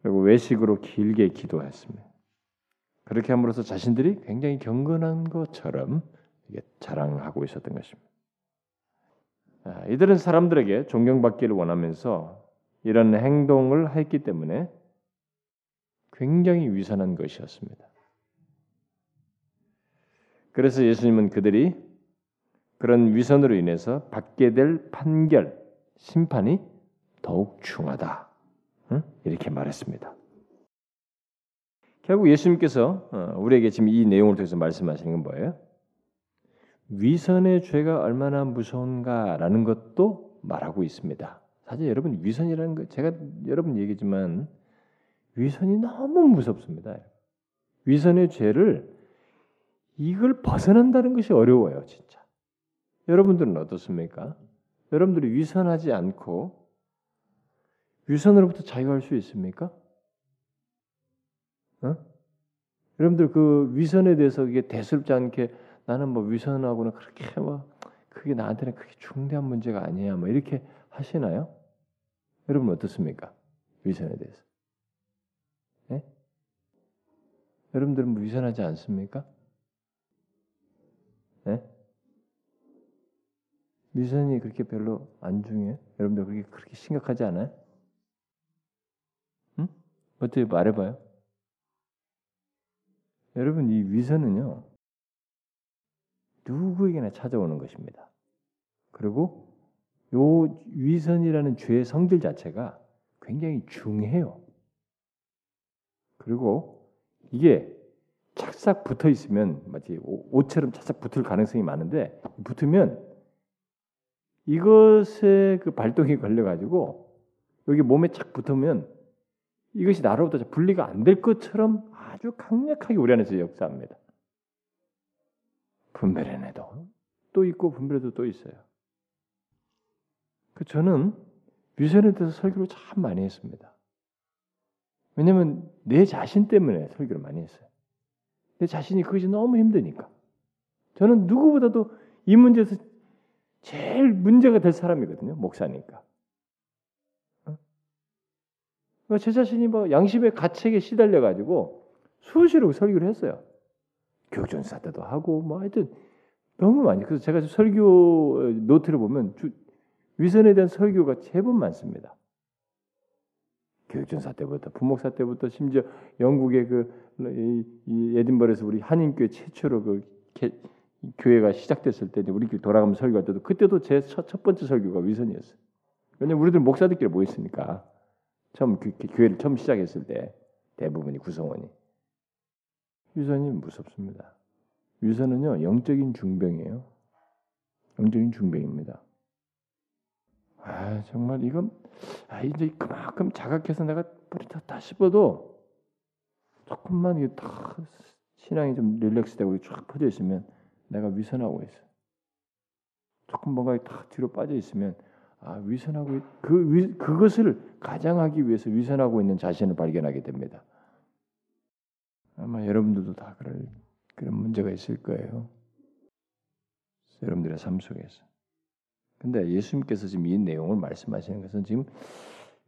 S2: 그리고 외식으로 길게 기도했습니다. 그렇게 함으로써 자신들이 굉장히 경건한 것처럼 자랑하고 있었던 것입니다. 아, 이들은 사람들에게 존경받기를 원하면서 이런 행동을 했기 때문에 굉장히 위선한 것이었습니다. 그래서 예수님은 그들이 그런 위선으로 인해서 받게 될 판결, 심판이 더욱 중하다. 이렇게 말했습니다. 결국 예수님께서 어, 우리에게 지금 이 내용을 통해서 말씀하시는 건 뭐예요? 위선의 죄가 얼마나 무서운가라는 것도 말하고 있습니다. 사실 여러분 위선이라는 거 제가 여러분 얘기지만 위선이 너무 무섭습니다. 위선의 죄를 이걸 벗어난다는 것이 어려워요, 진짜. 여러분들은 어떻습니까? 여러분들이 위선하지 않고 위선으로부터 자유할 수 있습니까? 어? 여러분들 그 위선에 대해서 이게 대수롭지 않게 나는 뭐 위선하고는 그렇게 뭐 그게 나한테는 그렇게 중대한 문제가 아니야 뭐 이렇게 하시나요? 여러분 어떻습니까? 위선에 대해서. 네? 여러분들은 뭐 위선하지 않습니까? 네? 위선이 그렇게 별로 안 중요해요? 여러분들 그렇게 그렇게 심각하지 않아요? 응? 어떻게 말해봐요? 여러분 이 위선은요 누구에게나 찾아오는 것입니다. 그리고 요 위선이라는 죄의 성질 자체가 굉장히 중해요. 그리고 이게 착싹 붙어 있으면 마치 옷처럼 착싹 붙을 가능성이 많은데 붙으면 이것에 그 발동이 걸려 가지고 여기 몸에 착 붙으면 이것이 나로부터 분리가 안 될 것처럼 아주 강력하게 우리 안에서 역사합니다. 분별해내도 또 있고 분별해도 또 있어요. 그 저는 위선에 대해서 설교를 참 많이 했습니다. 왜냐하면 내 자신 때문에 설교를 많이 했어요. 내 자신이 그것이 너무 힘드니까. 저는 누구보다도 이 문제에서 제일 문제가 될 사람이거든요. 목사니까. 어? 뭐제 자신이 뭐 양심의 가책에 시달려 가지고 수시로 설교를 했어요. 교육전사 때도 하고 뭐 하여튼 너무 많이. 그래서 제가 설교 노트를 보면 주, 위선에 대한 설교가 제법 많습니다. 교육전사 때부터 부목사 때부터 심지어 영국의 그 이, 이 에딘버러에서 우리 한인교회 최초로 그 개, 교회가 시작됐을 때 우리끼리 돌아가면 설교할 때도 그때도 제 첫 번째 설교가 위선이었어요. 왜냐면 우리들 목사들끼리 모였으니까 처음 그, 그 교회를 처음 시작했을 때 대부분이 구성원이 위선이 무섭습니다. 위선은요 영적인 중병이에요. 영적인 중병입니다. 아 정말 이건 아 이제 그만큼 자각해서 내가 뿌리다 싶어도 조금만 이게 다 신앙이 좀 릴렉스되고 쫙 퍼져 있으면 내가 위선하고 있어. 조금 뭔가 다 뒤로 빠져 있으면 아 위선하고 그 위, 그것을 가장하기 위해서 위선하고 있는 자신을 발견하게 됩니다. 아마 여러분들도 다 그럴 그런 문제가 있을 거예요. 여러분들의 삶 속에서. 근데 예수님께서 지금 이 내용을 말씀하시는 것은 지금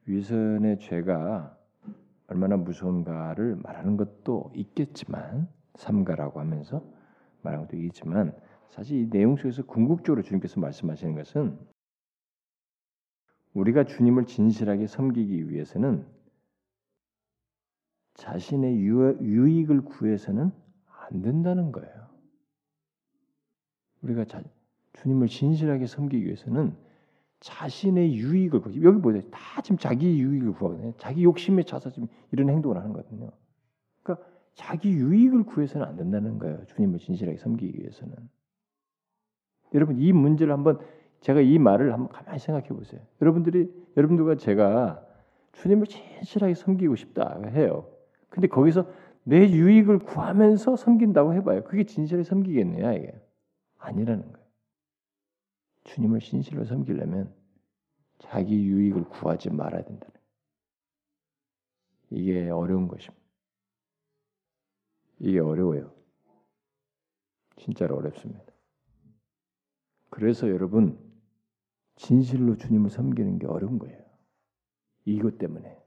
S2: 위선의 죄가 얼마나 무서운가를 말하는 것도 있겠지만 삼가라고 하면서 말하는 것도 있지만 사실 이 내용 속에서 궁극적으로 주님께서 말씀하시는 것은 우리가 주님을 진실하게 섬기기 위해서는 자신의 유익을 구해서는 안 된다는 거예요. 우리가 자, 주님을 진실하게 섬기기 위해서는 자신의 유익을 여기 보세요. 다 지금 자기 유익을 구하거든요. 자기 욕심에 차서 지금 이런 행동을 하는 거거든요. 그러니까 자기 유익을 구해서는 안 된다는 거예요. 주님을 진실하게 섬기기 위해서는. 여러분 이 문제를 한번 제가 이 말을 한번 가만히 생각해 보세요. 여러분들이 여러분들과 제가 주님을 진실하게 섬기고 싶다 해요. 근데 거기서 내 유익을 구하면서 섬긴다고 해봐요. 그게 진실하게 섬기겠느냐 이게 아니라는 거예요. 주님을 진실로 섬기려면 자기 유익을 구하지 말아야 된다는 거예요. 이게 어려운 것입니다. 이게 어려워요. 진짜로 어렵습니다. 그래서 여러분 진실로 주님을 섬기는 게 어려운 거예요. 이것 때문에.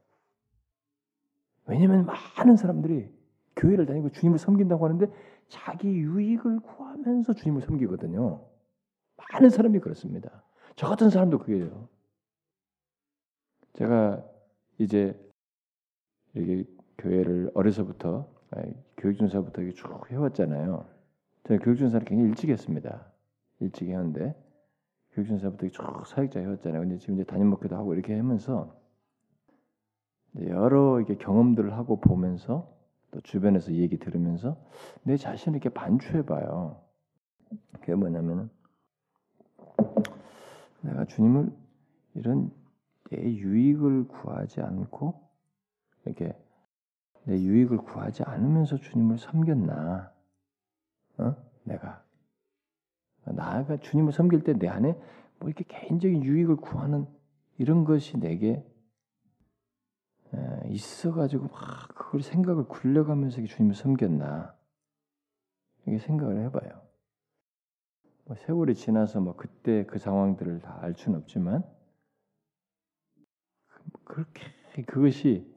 S2: 왜냐하면 많은 사람들이 교회를 다니고 주님을 섬긴다고 하는데 자기 유익을 구하면서 주님을 섬기거든요. 많은 사람이 그렇습니다. 저 같은 사람도 그게요. 제가 이제 이게 교회를 어려서부터 교육준사부터 쭉 해왔잖아요. 저는 교육준사를 굉장히 일찍 했습니다. 일찍 했는데 교육준사부터 쭉 사역자 해왔잖아요. 근데 지금 이제 담임 목회도 하고 이렇게 하면서 여러 이게 경험들을 하고 보면서 또 주변에서 얘기 들으면서 내 자신을 이렇게 반추해봐요. 그게 뭐냐면은 내가 주님을 이런 내 유익을 구하지 않고 이렇게 내 유익을 구하지 않으면서 주님을 섬겼나? 어? 내가 나가 주님을 섬길 때 내 안에 뭐 이렇게 개인적인 유익을 구하는 이런 것이 내게 있어가지고 막 그걸 생각을 굴려가면서 주님을 섬겼나? 이게 생각을 해봐요. 뭐 세월이 지나서 뭐 그때 그 상황들을 다 알 수는 없지만 그렇게 그것이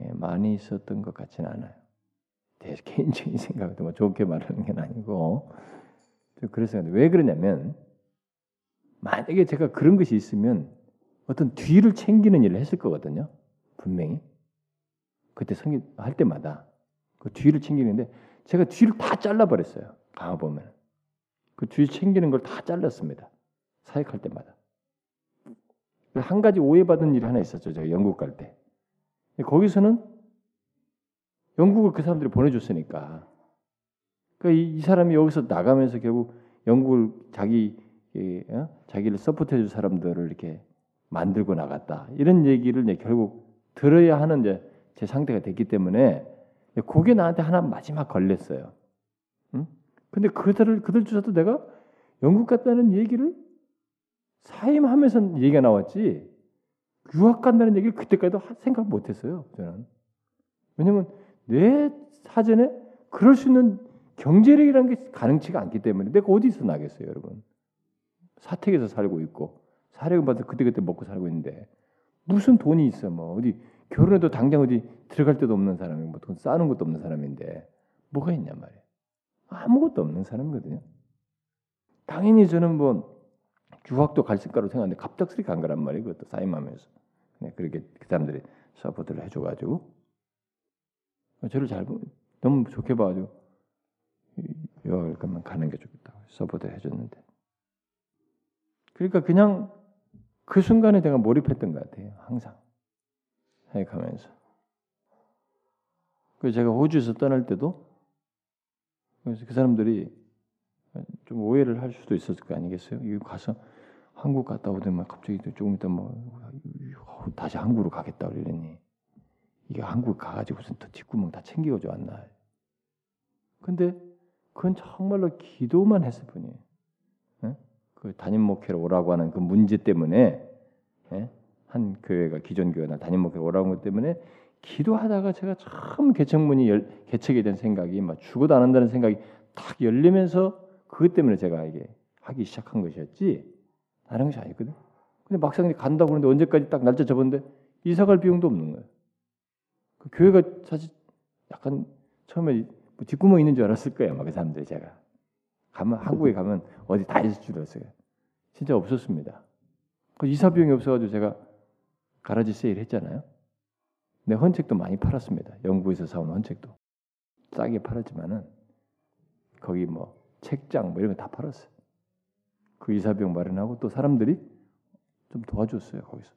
S2: 예, 많이 있었던 것 같지는 않아요. 내 개인적인 생각도 뭐 좋게 말하는 게 아니고 그래서 왜 그러냐면 만약에 제가 그런 것이 있으면 어떤 뒤를 챙기는 일을 했을 거거든요. 분명히 그때 성경할 때마다 그 뒤를 챙기는데 제가 뒤를 다 잘라 버렸어요. 가 보면 그 뒤 챙기는 걸 다 잘랐습니다. 사역할 때마다. 한 가지 오해받은 일이 하나 있었죠. 제가 영국 갈 때. 거기서는 영국을 그 사람들이 보내줬으니까. 그러니까 이, 이 사람이 여기서 나가면서 결국 영국을 자기 어? 자기를 서포트해줄 사람들을 이렇게 만들고 나갔다. 이런 얘기를 이제 결국 들어야 하는 이제 제 상태가 됐기 때문에 그게 나한테 하나 마지막 걸렸어요. 응? 근데 그들을 그들조차도 내가 영국 갔다는 얘기를 사임하면서 얘기가 나왔지 유학 간다는 얘기를 그때까지도 생각 못했어요. 저는 왜냐면 내 사전에 그럴 수 있는 경제력이라는 게 가능치가 않기 때문에 내가 어디서 나겠어요, 여러분? 사택에서 살고 있고 받아 그때그때 먹고 살고 있는데 무슨 돈이 있어 뭐 어디 결혼해도 당장 어디 들어갈 데도 없는 사람이 뭐돈 쌓는 것도 없는 사람인데 뭐가 있냐 말이에요. 아무것도 없는 사람이거든요. 당연히 저는 뭐 유학도 갈 거라고 생각하는데 갑작스레 간 거란 말이에요. 그것도 사임하면서. 네, 그렇게 그 사람들이 support를 해줘가지고 저를 잘 너무 좋게 봐가지고 가면 가는 게 좋겠다고 support 해줬는데 그러니까 그냥 그 순간에 내가 몰입했던 것 같아요. 항상 생각하면서. 그 제가 호주에서 떠날 때도 그 사람들이 좀 오해를 할 수도 있었을 거 아니겠어요? 여기 가서 한국 갔다 오더만 갑자기 조금 있다 뭐 다시 한국으로 가겠다 그러니 이게 한국 가가지고 무슨 또 뒷구멍 다 챙겨줘 왔나? 근데 그건 정말로 기도만 했을 뿐이에요. 그 담임 목회로 오라고 하는 그 문제 때문에 예? 한 교회가 기존 교회나 담임 목회로 오라고 것 때문에 기도하다가 제가 처음 개척문이 열, 개척이 된 생각이 막 죽어도 안 한다는 생각이 딱 열리면서 그것 때문에 제가 이게 하기 시작한 것이었지 다른 것이 아니거든. 근데 막상 간다고 그러는데 언제까지 딱 날짜 잡았는데 이사 갈 비용도 없는 거예요. 그 교회가 사실 약간 처음에 뭐 뒷구멍 있는 줄 알았을 거예요. 막그 사람들이 제가. 가면 한국에 가면 어디 다 있을 줄 알았어요. 진짜 없었습니다. 그 이사 비용이 없어가지고 제가 가라지 세일 했잖아요. 내 헌책도 많이 팔았습니다. 영국에서 사온 헌책도 싸게 팔았지만은 거기 뭐 책장 뭐 이런 거 다 팔았어요. 그 이사 비용 마련하고 또 사람들이 좀 도와줬어요 거기서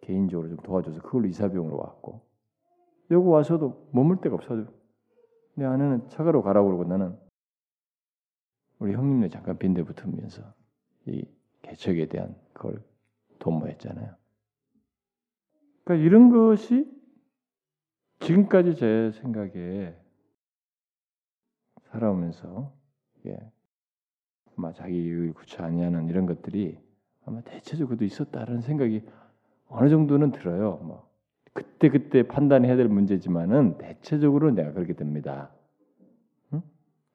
S2: 개인적으로 좀 도와줘서 그걸로 이사 비용으로 왔고 여기 와서도 머물 데가 없어서 내 아내는 차가로 가라고 그러고 나는 우리 형님네 잠깐 빈대 붙으면서 이 개척에 대한 그걸 도모했잖아요. 그러니까 이런 것이 지금까지 제 생각에 살아오면서 예, 아마 자기 유익 구치 아니하는 이런 것들이 아마 대체적으로도 있었다는 생각이 어느 정도는 들어요. 뭐 그때 그때 판단해야 될 문제지만은 대체적으로 내가 그렇게 됩니다.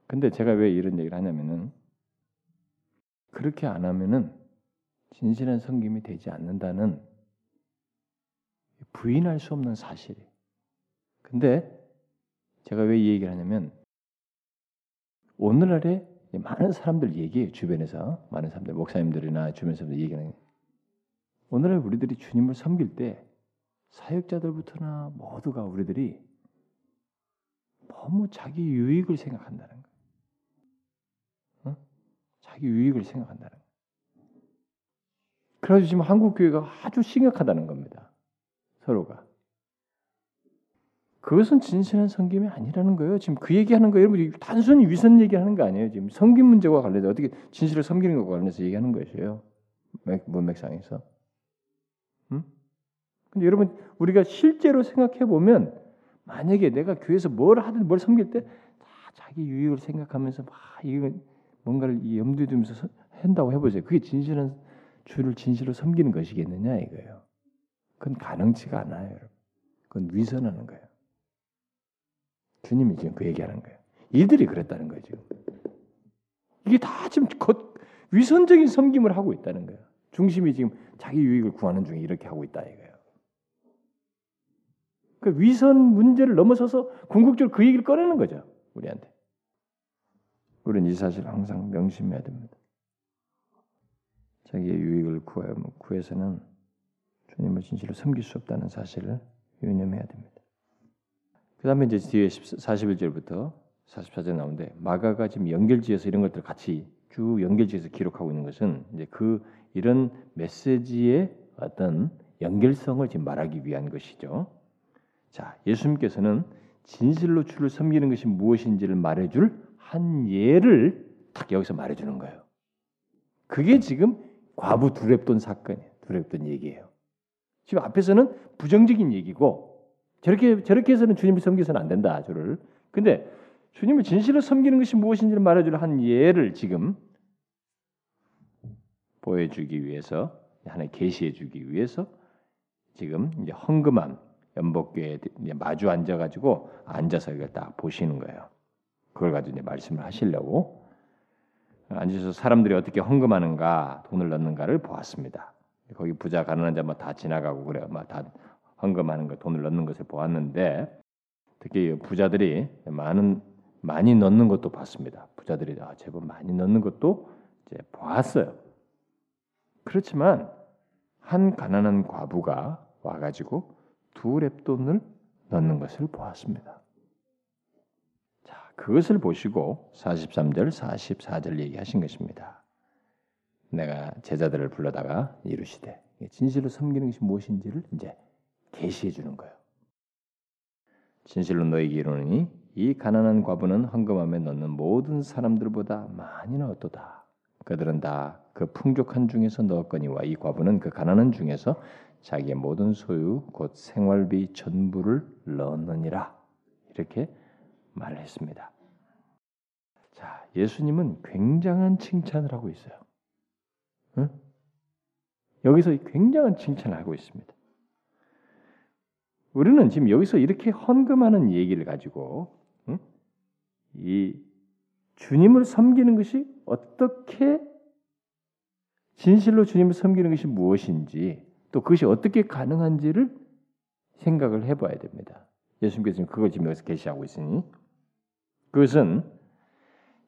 S2: 근데 제가 왜 이런 얘기를 하냐면은 그렇게 안 하면은 진실한 성김이 되지 않는다는 부인할 수 없는 사실이에요. 근데 제가 왜 이 얘기를 하냐면 오늘날에 많은 사람들 얘기해요. 주변에서 많은 사람들 목사님들이나 주변 사람들 얘기하는 오늘날 우리들이 주님을 섬길 때 사역자들부터나 모두가 우리들이 너무 자기 유익을 생각한다는 거예요. 자기 유익을 생각한다는 거예요. 그래서 지금 한국 교회가 아주 심각하다는 겁니다. 서로가. 그것은 진실한 성김이 아니라는 거예요. 지금 그 얘기하는 거예요. 여러분 단순히 위선 얘기하는 거 아니에요. 지금 성김 문제와 관련해서 어떻게 진실을 섬기는 것과 관련해서 얘기하는 것이에요. 문맥상에서. 음? 근데 여러분 우리가 실제로 생각해 보면 만약에 내가 교회에서 뭘 하든 뭘 섬길 때 다 자기 유익을 생각하면서 막 이건 뭔가를 이 염두에 두면서 한다고 해보세요. 그게 진실한 주를 진실로 섬기는 것이겠느냐 이거예요. 그건 가능치가 않아요, 여러분. 그건 위선하는 거예요. 주님이 지금 그 얘기하는 거예요. 이들이 그랬다는 거예요. 이게 다 지금 겉 위선적인 섬김을 하고 있다는 거예요. 중심이 지금 자기 유익을 구하는 중에 이렇게 하고 있다 이거예요. 그 위선 문제를 넘어서서 궁극적으로 그 얘기를 꺼내는 거죠, 우리한테. 우리는 이 사실을 항상 명심해야 됩니다. 자기의 유익을 구해서는 주님을 진실로 섬길 수 없다는 사실을 유념해야 됩니다. 그 다음에 이제 뒤에 41절부터 44절 나오는데 마가가 지금 연결지에서 이런 것들 같이 쭉 연결지에서 기록하고 있는 것은 이제 그 이런 메시지의 어떤 연결성을 지금 말하기 위한 것이죠. 자, 예수님께서는 진실로 주를 섬기는 것이 무엇인지를 말해줄 한 예를 딱 여기서 말해주는 거예요. 그게 지금 과부 두렙돈 사건이에요. 두렙돈 얘기예요. 지금 앞에서는 부정적인 얘기고 저렇게 저렇게 해서는 주님을 섬기서는 안 된다. 저를. 근데 주님을 진실로 섬기는 것이 무엇인지를 말해줄 한 예를 지금 보여주기 위해서 하나 계시해주기 위해서 지금 이제 헝금함 연복교에 마주 앉아가지고 앉아서 이걸 딱 보시는 거예요. 그걸 가지고 이제 말씀을 하시려고 앉아서 사람들이 어떻게 헌금하는가 돈을 넣는가를 보았습니다. 거기 부자 가난한 자만 다 지나가고 그래요. 막다 헌금하는 거 돈을 넣는 것을 보았는데 특히 부자들이 많은 많이 넣는 것도 봤습니다. 부자들이 아, 제법 많이 넣는 것도 이제 보았어요. 그렇지만 한 가난한 과부가 와가지고 두 랩돈을 넣는 것을 보았습니다. 자, 그것을 보시고 43절, 44절 얘기하신 것입니다. 내가 제자들을 불러다가 이루시되 진실로 섬기는 것이 무엇인지를 이제 계시해 주는 거예요. 진실로 너에게 이르노니 이 가난한 과부는 헌금함에 넣는 모든 사람들보다 많이 넣었도다. 그들은 다 그 풍족한 중에서 넣었거니와 이 과부는 그 가난한 중에서 자기의 모든 소유 곧 생활비 전부를 넣었느니라. 이렇게 말을 했습니다. 자, 예수님은 굉장한 칭찬을 하고 있어요. 응? 여기서 굉장한 칭찬을 하고 있습니다. 우리는 지금 여기서 이렇게 헌금하는 얘기를 가지고 응? 이 주님을 섬기는 것이 어떻게 진실로 주님을 섬기는 것이 무엇인지 또 그것이 어떻게 가능한지를 생각을 해봐야 됩니다. 예수님께서 그걸 지금 여기서 계시하고 있으니 그것은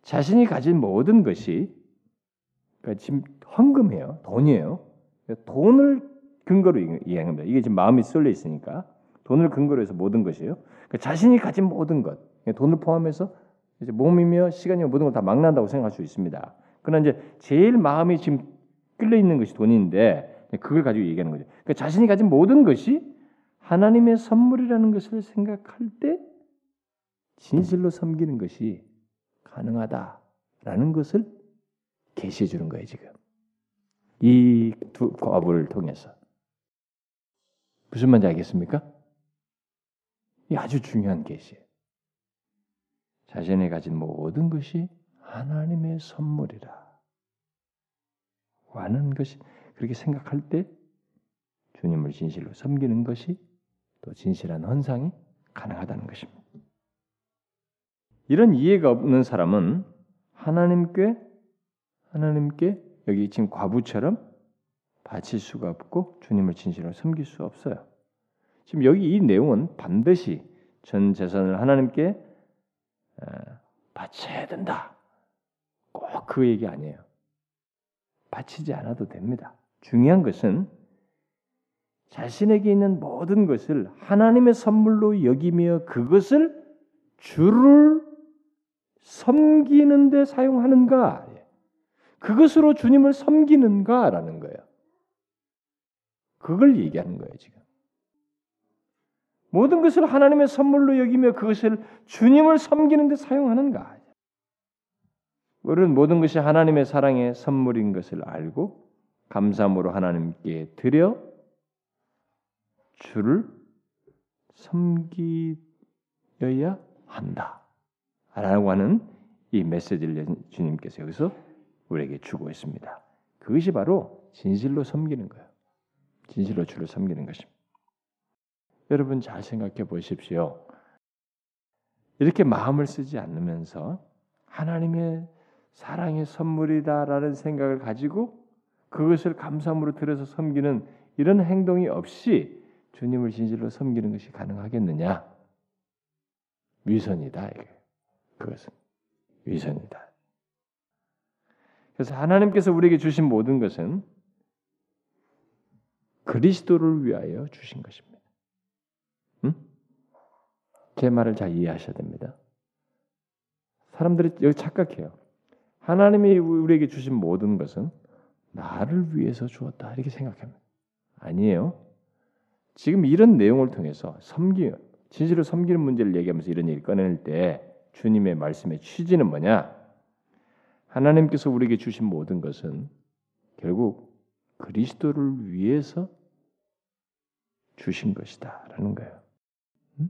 S2: 자신이 가진 모든 것이 그러니까 지금 헌금이에요, 돈이에요. 돈을 근거로 이해합니다. 이게 지금 마음이 쏠려 있으니까 돈을 근거로 해서 모든 것이에요. 그러니까 자신이 가진 모든 것, 돈을 포함해서 이제 몸이며 시간이며 모든 걸 다 망난다고 생각할 수 있습니다. 그러나 이제 제일 마음이 지금 끌려 있는 것이 돈인데 그걸 가지고 얘기하는 거죠. 그러니까 자신이 가진 모든 것이 하나님의 선물이라는 것을 생각할 때 진실로 섬기는 것이 가능하다라는 것을 계시해 주는 거예요 지금 이 두 과부를 통해서 무슨 말인지 알겠습니까? 이 아주 중요한 계시예요. 자신이 가진 모든 것이 하나님의 선물이라. 하는 것이 그렇게 생각할 때 주님을 진실로 섬기는 것이 또 진실한 헌상이 가능하다는 것입니다. 이런 이해가 없는 사람은 하나님께 하나님께 여기 지금 과부처럼 바칠 수가 없고 주님을 진실로 섬길 수 없어요. 지금 여기 이 내용은 반드시 전 재산을 하나님께 바쳐야 된다. 꼭 그 얘기 아니에요. 바치지 않아도 됩니다. 중요한 것은 자신에게 있는 모든 것을 하나님의 선물로 여기며 그것을 주를 섬기는 데 사용하는가? 그것으로 주님을 섬기는가라는 거예요. 그걸 얘기하는 거예요, 지금. 모든 것을 하나님의 선물로 여기며 그것을 주님을 섬기는 데 사용하는가? 우리는 모든 것이 하나님의 사랑의 선물인 것을 알고 감사함으로 하나님께 드려 주를 섬기어야 한다. 라고 하는 이 메시지를 주님께서 여기서 우리에게 주고 있습니다. 그것이 바로 진실로 섬기는 거예요. 진실로 주를 섬기는 것입니다. 여러분 잘 생각해 보십시오. 이렇게 마음을 쓰지 않으면서 하나님의 사랑의 선물이다라는 생각을 가지고 그것을 감사함으로 들여서 섬기는 이런 행동이 없이 주님을 진실로 섬기는 것이 가능하겠느냐? 위선이다. 이게. 그것은 위선이다. 그래서 하나님께서 우리에게 주신 모든 것은 그리스도를 위하여 주신 것입니다. 응? 제 말을 잘 이해하셔야 됩니다. 사람들이 여기 착각해요. 하나님이 우리에게 주신 모든 것은 나를 위해서 주었다 이렇게 생각합니다. 아니에요. 지금 이런 내용을 통해서 섬기 진실로 섬기는 문제를 얘기하면서 이런 얘기를 꺼낼 때 주님의 말씀의 취지는 뭐냐? 하나님께서 우리에게 주신 모든 것은 결국 그리스도를 위해서 주신 것이다라는 거예요. 음?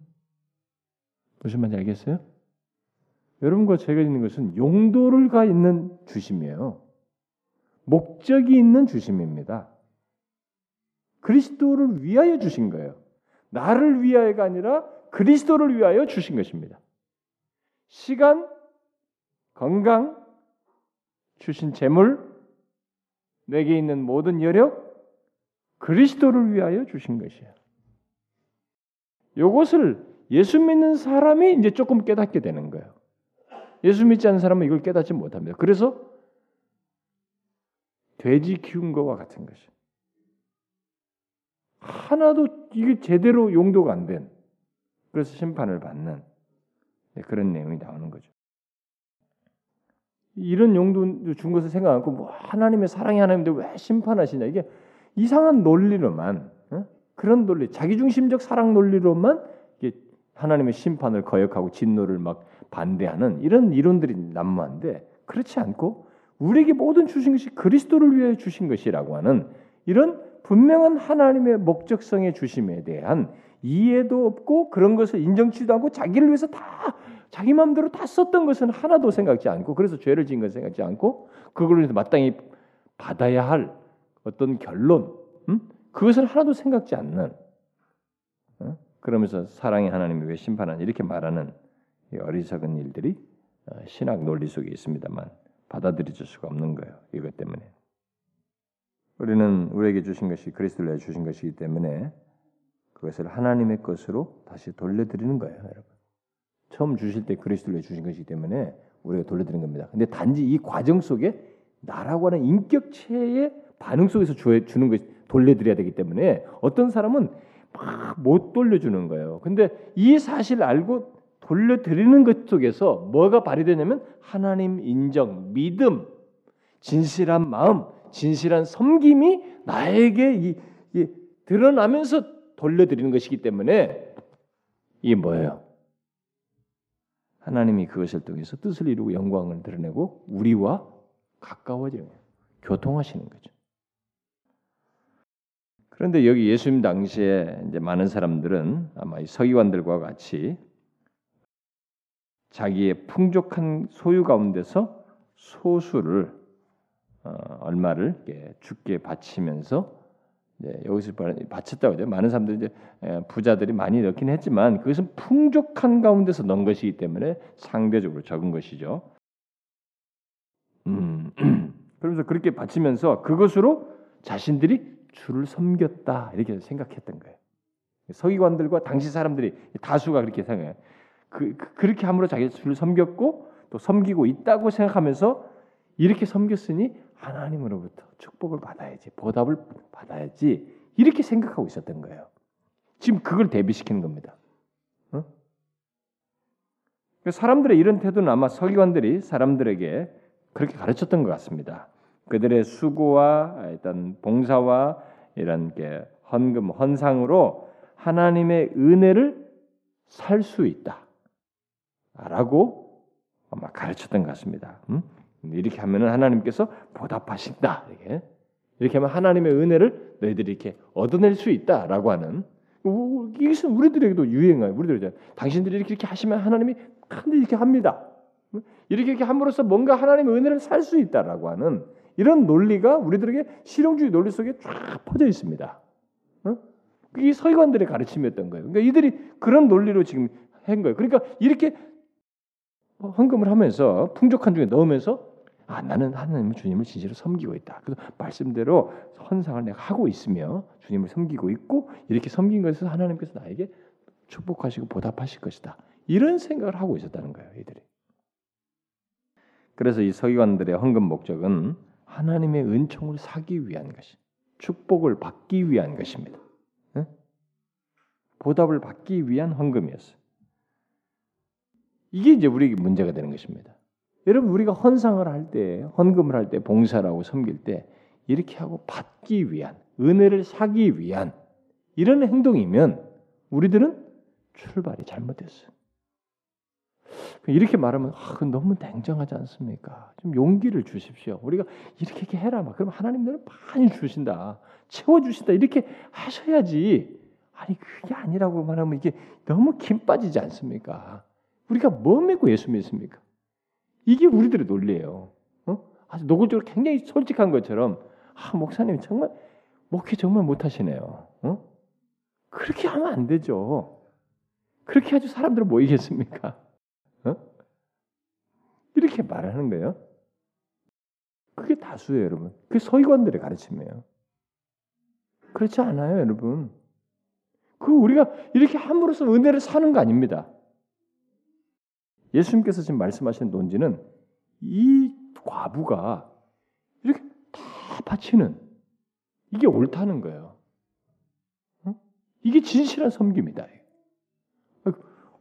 S2: 무슨 말인지 알겠어요? 여러분과 제가 있는 것은 용도를 가 있는 주심이에요. 목적이 있는 주심입니다. 그리스도를 위하여 주신 거예요. 나를 위하여가 아니라 그리스도를 위하여 주신 것입니다. 시간, 건강, 주신 재물, 내게 있는 모든 여력, 그리스도를 위하여 주신 것이에요. 이것을 예수 믿는 사람이 이제 조금 깨닫게 되는 거예요. 예수 믿지 않는 사람은 이걸 깨닫지 못합니다. 그래서 돼지 키운 것과 같은 것이 하나도 이게 제대로 용도가 안 된. 그래서 심판을 받는 네, 그런 내용이 나오는 거죠. 이런 용도 준 것을 생각 않고 뭐 하나님의 사랑이 하나님인데 왜 심판하시냐 이게 이상한 논리로만 어? 그런 논리 자기중심적 사랑 논리로만 하나님의 심판을 거역하고 진노를 막 반대하는 이런 이론들이 난무한데 그렇지 않고 우리에게 모든 주신 것이 그리스도를 위해 주신 것이라고 하는 이런 분명한 하나님의 목적성의 주심에 대한 이해도 없고 그런 것을 인정치도 않고 자기를 위해서 다 자기 마음대로 다 썼던 것은 하나도 생각지 않고 그래서 죄를 지은 것 생각지 않고 그걸로 인해서 마땅히 받아야 할 어떤 결론 음? 그것을 하나도 생각지 않는 어? 그러면서 사랑의 하나님이 왜 심판하는 이렇게 말하는 어리석은 일들이 어, 신학 논리 속에 있습니다만 받아들여질 수가 없는 거예요. 이것 때문에 우리는 우리에게 주신 것이 그리스도를 주신 것이기 때문에 그것을 하나님의 것으로 다시 돌려드리는 거예요, 여러분. 처음 주실 때 그리스도를 주신 것이기 때문에 우리가 돌려드리는 겁니다. 근데 단지 이 과정 속에 나라고 하는 인격체의 반응 속에서 주는 것 돌려드려야 되기 때문에 어떤 사람은 막 못 돌려주는 거예요. 근데 이 사실을 알고 돌려드리는 것 속에서 뭐가 발휘되냐면 하나님 인정, 믿음, 진실한 마음, 진실한 섬김이 나에게 이, 이 드러나면서 돌려드리는 것이기 때문에 이게 뭐예요? 하나님이 그것을 통해서 뜻을 이루고 영광을 드러내고 우리와 가까워지는 거예요. 교통하시는 거죠. 그런데 여기 예수님 당시에 이제 많은 사람들은 아마 이 서기관들과 같이 자기의 풍족한 소유 가운데서 소수를 어, 얼마를 죽게 바치면서 네, 여기서 바쳤다고 하죠. 많은 사람들이 이제 부자들이 많이 넣긴 했지만 그것은 풍족한 가운데서 넣은 것이기 때문에 상대적으로 적은 것이죠. 음, 그러면서 그렇게 바치면서 그것으로 자신들이 주를 섬겼다 이렇게 생각했던 거예요. 서기관들과 당시 사람들이 다수가 그렇게 생각해요. 그, 그 렇게 함으로 자기 주를 섬겼고 또 섬기고 있다고 생각하면서 이렇게 섬겼으니 하나님으로부터 축복을 받아야지 보답을 받아야지 이렇게 생각하고 있었던 거예요. 지금 그걸 대비시키는 겁니다. 어? 사람들의 이런 태도는 아마 서기관들이 사람들에게 그렇게 가르쳤던 것 같습니다. 그들의 수고와 일단 봉사와 이런 게 헌금 헌상으로 하나님의 은혜를 살 수 있다라고 아마 가르쳤던 것 같습니다. 음? 이렇게 하면은 하나님께서 보답하신다. 이렇게 이렇게 하면 하나님의 은혜를 너희들이 이렇게 얻어낼 수 있다라고 하는 이것은 우리들에게도 유행해요. 우리들 당신들이 이렇게, 이렇게 하시면 하나님이 큰데 이렇게 합니다. 이렇게 이렇게 함으로써 뭔가 하나님의 은혜를 살 수 있다라고 하는 이런 논리가 우리들에게 실용주의 논리 속에 쫙 퍼져 있습니다. 어? 이 서기관들의 가르침이었던 거예요. 그러니까 이들이 그런 논리로 지금 한 거예요. 그러니까 이렇게 헌금을 하면서 풍족한 중에 넣으면서 아 나는 하나님 주님을 진실로 섬기고 있다. 그래서 말씀대로 헌상을 내가 하고 있으며 주님을 섬기고 있고 이렇게 섬긴 것에서 하나님께서 나에게 축복하시고 보답하실 것이다. 이런 생각을 하고 있었다는 거예요, 이들이. 그래서 이 서기관들의 헌금 목적은 하나님의 은총을 사기 위한 것이, 축복을 받기 위한 것입니다. 네? 보답을 받기 위한 헌금이었어요. 이게 이제 우리에게 문제가 되는 것입니다. 여러분 우리가 헌상을 할 때, 헌금을 할 때, 봉사라고 섬길 때 이렇게 하고 받기 위한 은혜를 사기 위한 이런 행동이면 우리들은 출발이 잘못됐어요. 이렇게 말하면 아, 너무 냉정하지 않습니까? 좀 용기를 주십시오. 우리가 이렇게, 이렇게 해라. 막 그럼 하나님들은 많이 주신다, 채워 주신다 이렇게 하셔야지. 아니 그게 아니라고 말하면 이게 너무 김 빠지지 않습니까? 우리가 뭐 믿고 예수 믿습니까? 이게 우리들의 논리예요. 어? 아주 노골적으로 굉장히 솔직한 것처럼 아 목사님 정말 목회 정말 못하시네요. 어? 그렇게 하면 안 되죠. 그렇게 아주 사람들을 모이겠습니까? 어? 이렇게 말하는 거예요. 그게 다수예요, 여러분. 그게 서기관들의 가르침이에요. 그렇지 않아요, 여러분. 그 우리가 이렇게 함으로써 은혜를 사는 거 아닙니다. 예수님께서 지금 말씀하시는 논지는 이 과부가 이렇게 다 바치는 이게 옳다는 거예요. 이게 진실한 섬김이다.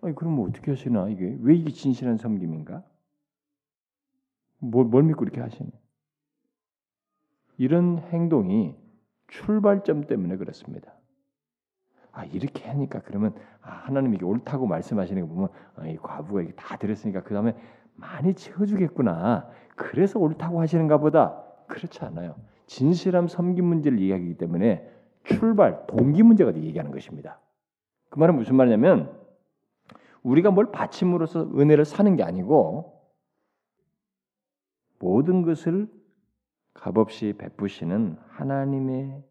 S2: 아니, 그럼 뭐 어떻게 하시나 이게 왜 이게 진실한 섬김인가? 뭘, 뭘 믿고 이렇게 하시냐? 이런 행동이 출발점 때문에 그렇습니다. 아 이렇게 하니까 그러면 아, 하나님이 게 옳다고 말씀하시는 거 보면 아, 이 과부가 이게 다 들었으니까 그 다음에 많이 채워주겠구나. 그래서 옳다고 하시는가 보다. 그렇지 않아요. 진실함 섬김 문제를 이야기하기 때문에 출발 동기 문제가 얘기하는 것입니다. 그 말은 무슨 말이냐면 우리가 뭘 바침으로써 은혜를 사는 게 아니고 모든 것을 값없이 베푸시는 하나님의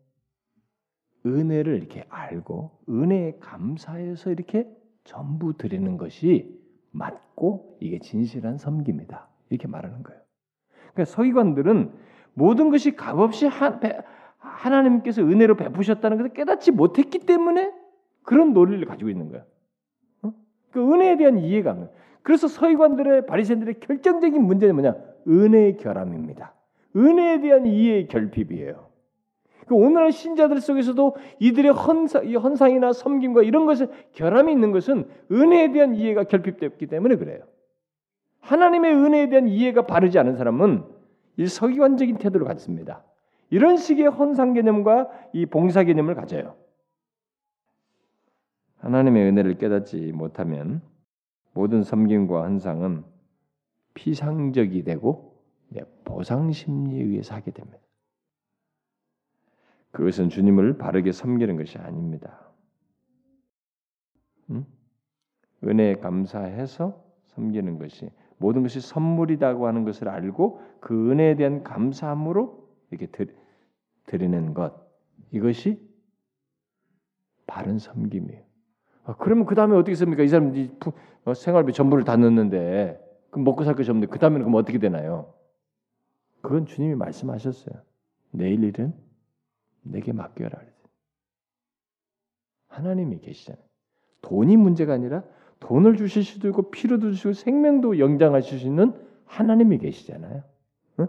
S2: 은혜를 이렇게 알고 은혜에 감사해서 이렇게 전부 드리는 것이 맞고 이게 진실한 섬김이다. 이렇게 말하는 거예요. 그러니까 서기관들은 모든 것이 값없이 하나님께서 은혜로 베푸셨다는 것을 깨닫지 못했기 때문에 그런 논리를 가지고 있는 거예요. 어? 그 은혜에 대한 이해가 없는. 그래서 서기관들의 바리새인들의 결정적인 문제는 뭐냐? 은혜의 결함입니다. 은혜에 대한 이해의 결핍이에요. 그 오늘날 신자들 속에서도 이들의 헌상, 헌상 이나 섬김과 이런 것에 결함이 있는 것은 은혜에 대한 이해가 결핍됐기 때문에 그래요. 하나님의 은혜에 대한 이해가 바르지 않은 사람은 이 서기관적인 태도를 갖습니다. 이런 식의 헌상 개념과 이 봉사 개념을 가져요. 하나님의 은혜를 깨닫지 못하면 모든 섬김과 헌상은 피상적이 되고 보상 심리에 의해서 하게 됩니다. 그것은 주님을 바르게 섬기는 것이 아닙니다. 음? 은혜에 감사해서 섬기는 것이 모든 것이 선물이라고 하는 것을 알고 그 은혜에 대한 감사함으로 이렇게 드리는 것 이것이 바른 섬김이에요. 아, 그러면 그 다음에 어떻게 씁니까? 이 사람 어, 생활비 전부를 다 넣는데 그럼 먹고 살 것이 없는데 그 다음에는 그럼 어떻게 되나요? 그건 주님이 말씀하셨어요. 내일 일은 내게 맡겨라. 하나님이 계시잖아요. 돈이 문제가 아니라 돈을 주실 수도 있고 피로도 주시고 생명도 영장하실 수 있는 하나님이 계시잖아요. 응?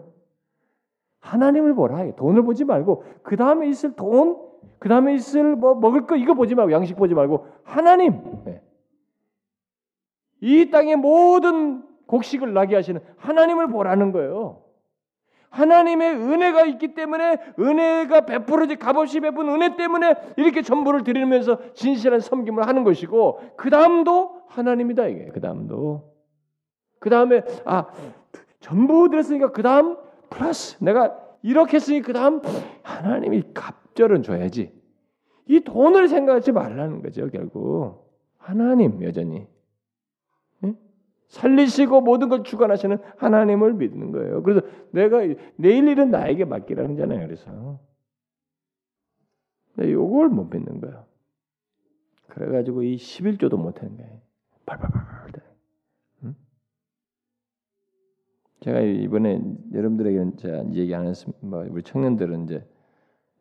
S2: 하나님을 보라. 돈을 보지 말고 그 다음에 있을 돈, 그 다음에 있을 뭐 먹을 거 이거 보지 말고 양식 보지 말고 하나님. 네. 이 땅의 모든 곡식을 나게 하시는 하나님을 보라는 거예요. 하나님의 은혜가 있기 때문에 은혜가 베풀어지 값없이 베푼 은혜 때문에 이렇게 전부를 드리면서 진실한 섬김을 하는 것이고 그 다음도 하나님이다 이게. 그 다음도. 그 다음에 아 전부 드렸으니까 그 다음 플러스 내가 이렇게 했으니 그 다음 하나님이 갑절은 줘야지. 이 돈을 생각하지 말라는 거죠 결국. 하나님 여전히 살리시고 모든 걸 주관하시는 하나님을 믿는 거예요. 그래서 내가 내일 일은 나에게 맡기라는 잖아요. 그래서 요걸 못 믿는 거예요. 그래가지고 이 11조도 못 하는 거예요. 발발발발. 응? 제가 이번에 여러분들에게 제가 얘기하는 뭐 우리 청년들은 이제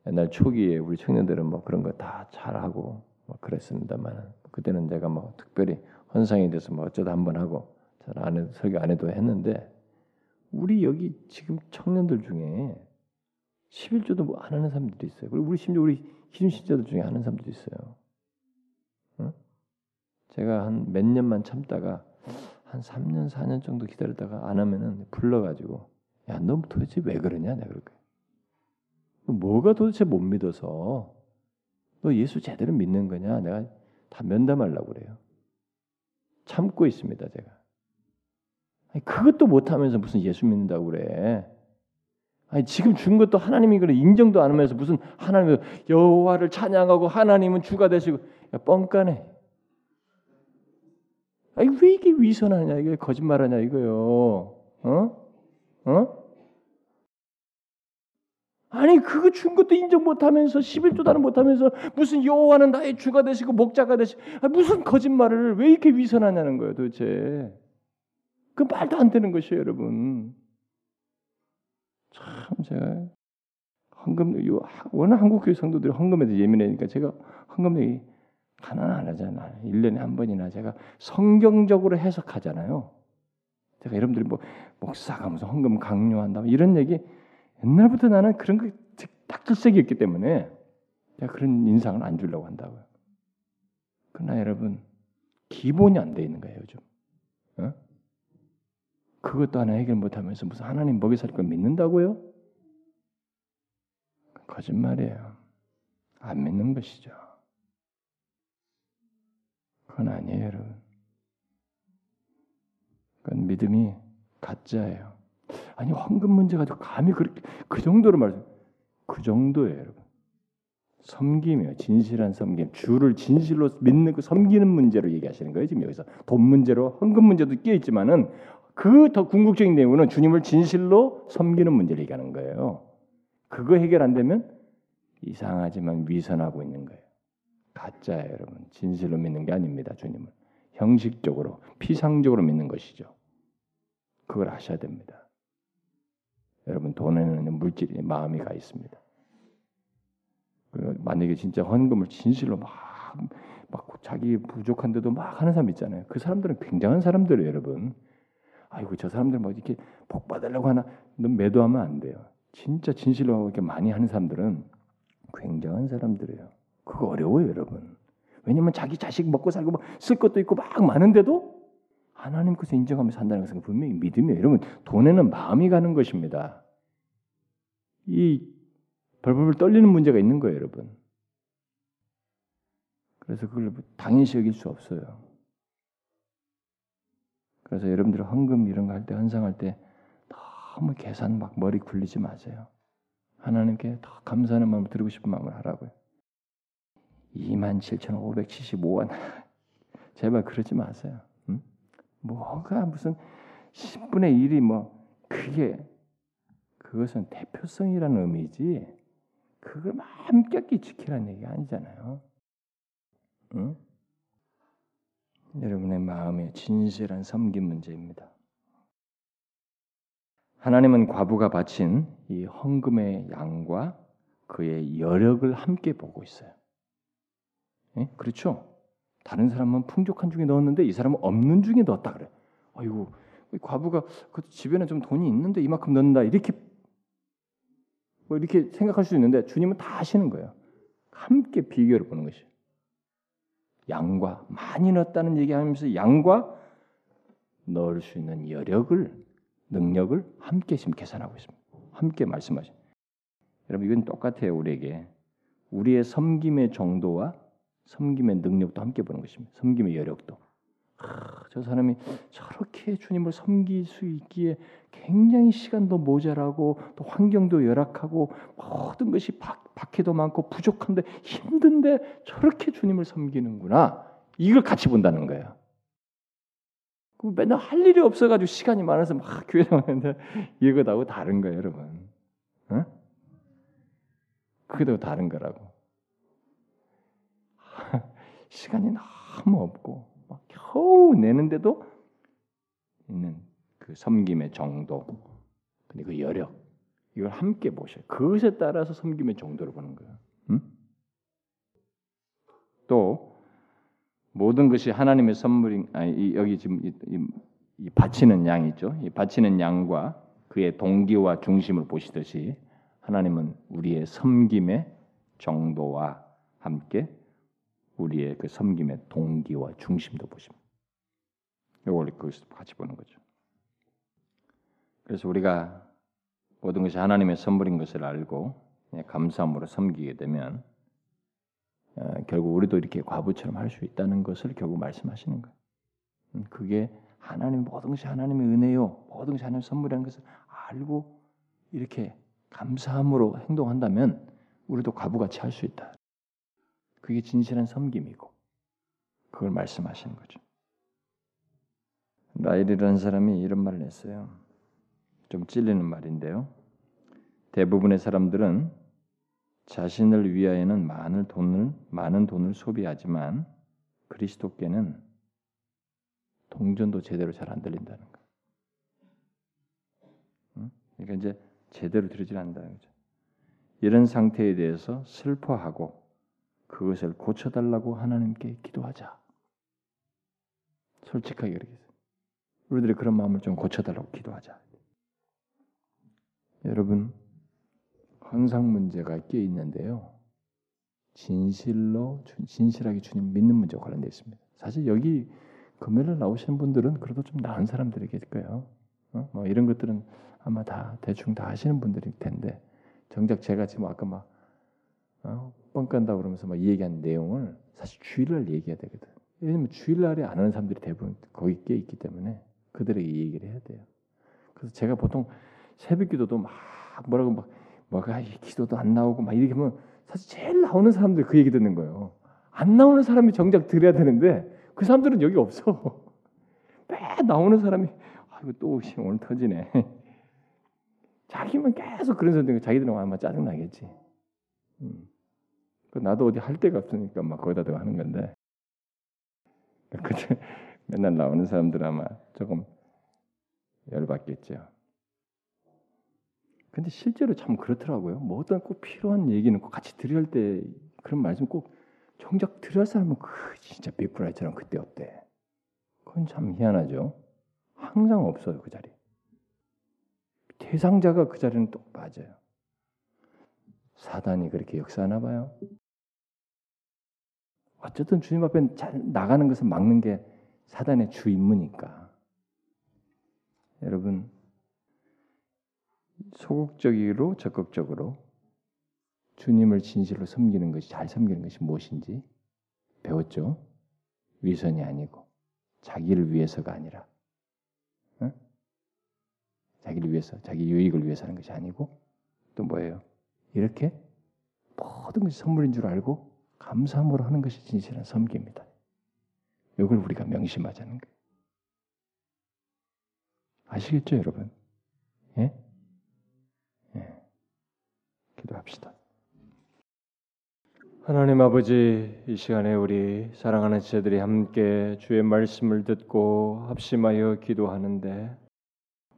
S2: 옛날 초기에 우리 청년들은 뭐 그런 거 다 잘하고 뭐 그랬습니다만 그때는 제가 뭐 특별히 헌상이 돼서 뭐 어쩌다 한 번 하고 잘안 해도 설교 안 해도 했는데 우리 여기 지금 청년들 중에 11조도 뭐 안 하는 사람들이 있어요. 그리고 우리 심지어 우리 기존 신자들 중에 하는 사람들이 있어요. 응? 제가 한 몇 년만 참다가 한 3년 4년 정도 기다렸다가 안 하면은 불러가지고 야너 도대체 왜 그러냐 내가 그럴게. 뭐가 도대체 못 믿어서 너 예수 제대로 믿는 거냐 내가 다 면담하려고 그래요. 참고 있습니다 제가. 그것도 못하면서 무슨 예수 믿는다고 그래. 아니, 지금 준 것도 하나님이 그래 인정도 안 하면서 무슨 하나님 여호와를 찬양하고 하나님은 주가 되시고 야, 뻥까네. 아니 왜 이게 위선하냐 이게 거짓말하냐 이거요. 어? 어? 아니 그거 준 것도 인정 못하면서 11조도 안 못하면서 무슨 여호와는 나의 주가 되시고 목자가 되시고 무슨 거짓말을 왜 이렇게 위선하냐는 거예요 도대체. 그 말도 안 되는 것이에요, 여러분. 참 제가 헌금 요 워낙 한국 교회 성도들이 대해 예민하니까 제가 헌금 얘기 하나는 안 하잖아요. 1년에 한 번이나 제가 성경적으로 해석하잖아요. 제가 여러분들이 뭐 목사가 무슨 헌금 강요한다 뭐 이런 얘기 옛날부터 나는 그런 거딱 질색이 있기 때문에 제가 그런 인상을 안 주려고 한다고요. 그러나 여러분 기본이 안 돼 있는 거예요 요즘. 어? 그것도 하나 해결 못하면서 무슨 하나님 먹여 살걸 믿는다고요? 거짓말이에요. 안 믿는 것이죠. 그건 아니에요, 여러분. 그건 믿음이 가짜예요. 아니 황금 문제 가지고 감히 그렇게 그 정도로 말씀, 그 정도예요, 여러분. 섬김이요, 진실한 섬김, 주를 진실로 믿는 그 섬기는 문제로 얘기하시는 거예요. 지금 여기서 돈 문제로 헌금 문제도 끼어 있지만은 그 더 궁극적인 내용은 주님을 진실로 섬기는 문제를 얘기하는 거예요. 그거 해결 안 되면 이상하지만 위선하고 있는 거예요. 가짜예요, 여러분. 진실로 믿는 게 아닙니다, 주님을. 형식적으로, 피상적으로 믿는 것이죠. 그걸 아셔야 됩니다. 여러분 돈에는 물질이 마음이 가 있습니다. 만약에 진짜 헌금을 진실로 막, 막 자기 부족한데도 막 하는 사람 있잖아요. 그 사람들은 굉장한 사람들이에요, 여러분. 아이고 저 사람들 뭐 이렇게 복 받으려고 하나 넌 매도하면 안 돼요. 진짜 진실로 이렇게 많이 하는 사람들은 굉장한 사람들이에요. 그거 어려워요, 여러분. 왜냐면 자기 자식 먹고 살고 뭐쓸 것도 있고 막 많은데도 하나님께서 인정하면서 산다는 것은 분명히 믿음이에요. 여러분, 돈에는 마음이 가는 것입니다. 이 벌벌 떨리는 문제가 있는 거예요, 여러분. 그래서 그걸 당연시 여길 수 없어요. 그래서 여러분들 헌금 이런 거 할 때, 헌상할 때 너무 계산 막 머리 굴리지 마세요. 하나님께 더 감사하는 마음을 드리고 싶은 마음을 하라고요. 27,575원. 제발 그러지 마세요. 응? 뭐가 무슨 10분의 1이 뭐 그게 그것은 대표성이라는 의미지 그걸 함께 지키라는 얘기 아니잖아요. 응? 여러분의 마음의 진실한 섬김 문제입니다. 하나님은 과부가 바친 이 헌금의 양과 그의 여력을 함께 보고 있어요. 예? 그렇죠? 다른 사람은 풍족한 중에 넣었는데 이 사람은 없는 중에 넣었다 그래. 아이고 과부가 그 집에는 좀 돈이 있는데 이만큼 넣는다 이렇게 뭐 이렇게 생각할 수 있는데 주님은 다 아시는 거예요. 함께 비교를 보는 것이. 양과 많이 넣었다는 얘기하면서 양과 넣을 수 있는 여력을 능력을 함께 지금 계산하고 있습니다. 함께 말씀하시. 여러분 이건 똑같아요 우리에게 우리의 섬김의 정도와 섬김의 능력도 함께 보는 것입니다. 섬김의 여력도. 아, 저 사람이 저렇게 주님을 섬길 수 있기에 굉장히 시간도 모자라고 또 환경도 열악하고 모든 것이 박, 박해도 많고 부족한데 힘든데 저렇게 주님을 섬기는구나. 이걸 같이 본다는 거예요. 맨날 할 일이 없어가지고 시간이 많아서 막 교회 나오는데 이거하고 다른 거예요, 여러분. 어? 그게도 다른 거라고. 시간이 너무 없고 막 겨우 내는데도 있는 그 섬김의 정도, 근데 그 여력 이걸 함께 보셔요. 그것에 따라서 섬김의 정도를 보는 거예요. 응? 또 모든 것이 하나님의 선물인 아니 여기 지금 이, 이, 이 바치는 양 있죠. 이 바치는 양과 그의 동기와 중심을 보시듯이 하나님은 우리의 섬김의 정도와 함께 우리의 그 섬김의 동기와 중심도 보십니다. 이걸 그것을 같이 보는 거죠. 그래서 우리가 모든 것이 하나님의 선물인 것을 알고 감사함으로 섬기게 되면 어, 결국 우리도 이렇게 과부처럼 할 수 있다는 것을 결국 말씀하시는 거예요. 음, 그게 하나님 모든 것이 하나님의 은혜요, 모든 것이 하나님의 선물이라는 것을 알고 이렇게 감사함으로 행동한다면 우리도 과부같이 할 수 있다. 그게 진실한 섬김이고 그걸 말씀하시는 거죠. 라일이라는 사람이 이런 말을 했어요. 좀 찔리는 말인데요. 대부분의 사람들은 자신을 위하여는 많은 돈을 많은 돈을 소비하지만 그리스도께는 동전도 제대로 잘 안 들린다는 거. 응? 그러니까 이제 제대로 들리질 않는다는 거죠. 이런 상태에 대해서 슬퍼하고 그것을 고쳐달라고 하나님께 기도하자. 솔직하게 그렇게 우리들이 그런 마음을 좀 고쳐달라고 기도하자. 여러분 항상 문제가 끼어 있는데요. 진실로 진실하게 주님 믿는 문제와 관련되어 있습니다. 사실 여기 금요일 나오시는 분들은 그래도 좀 나은 사람들이겠 거예요. 어? 뭐 이런 것들은 아마 다 대충 다 하시는 분들일 텐데 정작 제가 지금 아까 막 어? 뻥 깐다 그러면서 막 얘기한 내용을 사실 주일날 얘기해야 되거든. 왜냐면 주일날에 안 하는 사람들이 대부분 거기 끼어 있기 때문에 그들에게 얘기를 해야 돼요. 그래서 제가 보통 새벽기도도 막 뭐라고 막 뭐가 기도도 안 나오고 막 이렇게 하면 사실 제일 나오는 사람들 그 얘기 듣는 거예요. 안 나오는 사람이 정작 들어야 되는데 그 사람들은 여기 없어. 매 나오는 사람이 아이고 또 오늘 터지네. 자기만 계속 그런 소리 자기들은 아마 짜증 나겠지. 음. 그 나도 어디 할 데가 없으니까 막 거기다 하는 건데. 그때 맨날 나오는 사람들 아마 조금 열받겠죠. 근데 실제로 참 그렇더라고요. 뭐 어떤 꼭 필요한 얘기는 꼭 같이 할때 그런 말씀 꼭 정작 드려야 사람은 그 진짜 비쿠라이처럼 그때 없대. 그건 참 희한하죠. 항상 없어요 그 자리. 대상자가 그 자리는 또 빠져요. 사단이 그렇게 역사하나 봐요. 어쨌든 주님 앞에 잘 나가는 것을 막는 게 사단의 주 임무니까. 여러분 소극적으로 적극적으로 주님을 진실로 섬기는 것이 잘 섬기는 것이 무엇인지 배웠죠. 위선이 아니고 자기를 위해서가 아니라 응? 자기를 위해서 자기 유익을 위해서 하는 것이 아니고 또 뭐예요? 이렇게 모든 것이 선물인 줄 알고 감사함으로 하는 것이 진실한 섬기입니다. 이걸 우리가 명심하자는 거예요. 아시겠죠, 여러분? 예? 예. 기도합시다. 하나님 아버지, 이 시간에 우리 사랑하는 지들이 함께 주의 말씀을 듣고 합심하여 기도하는데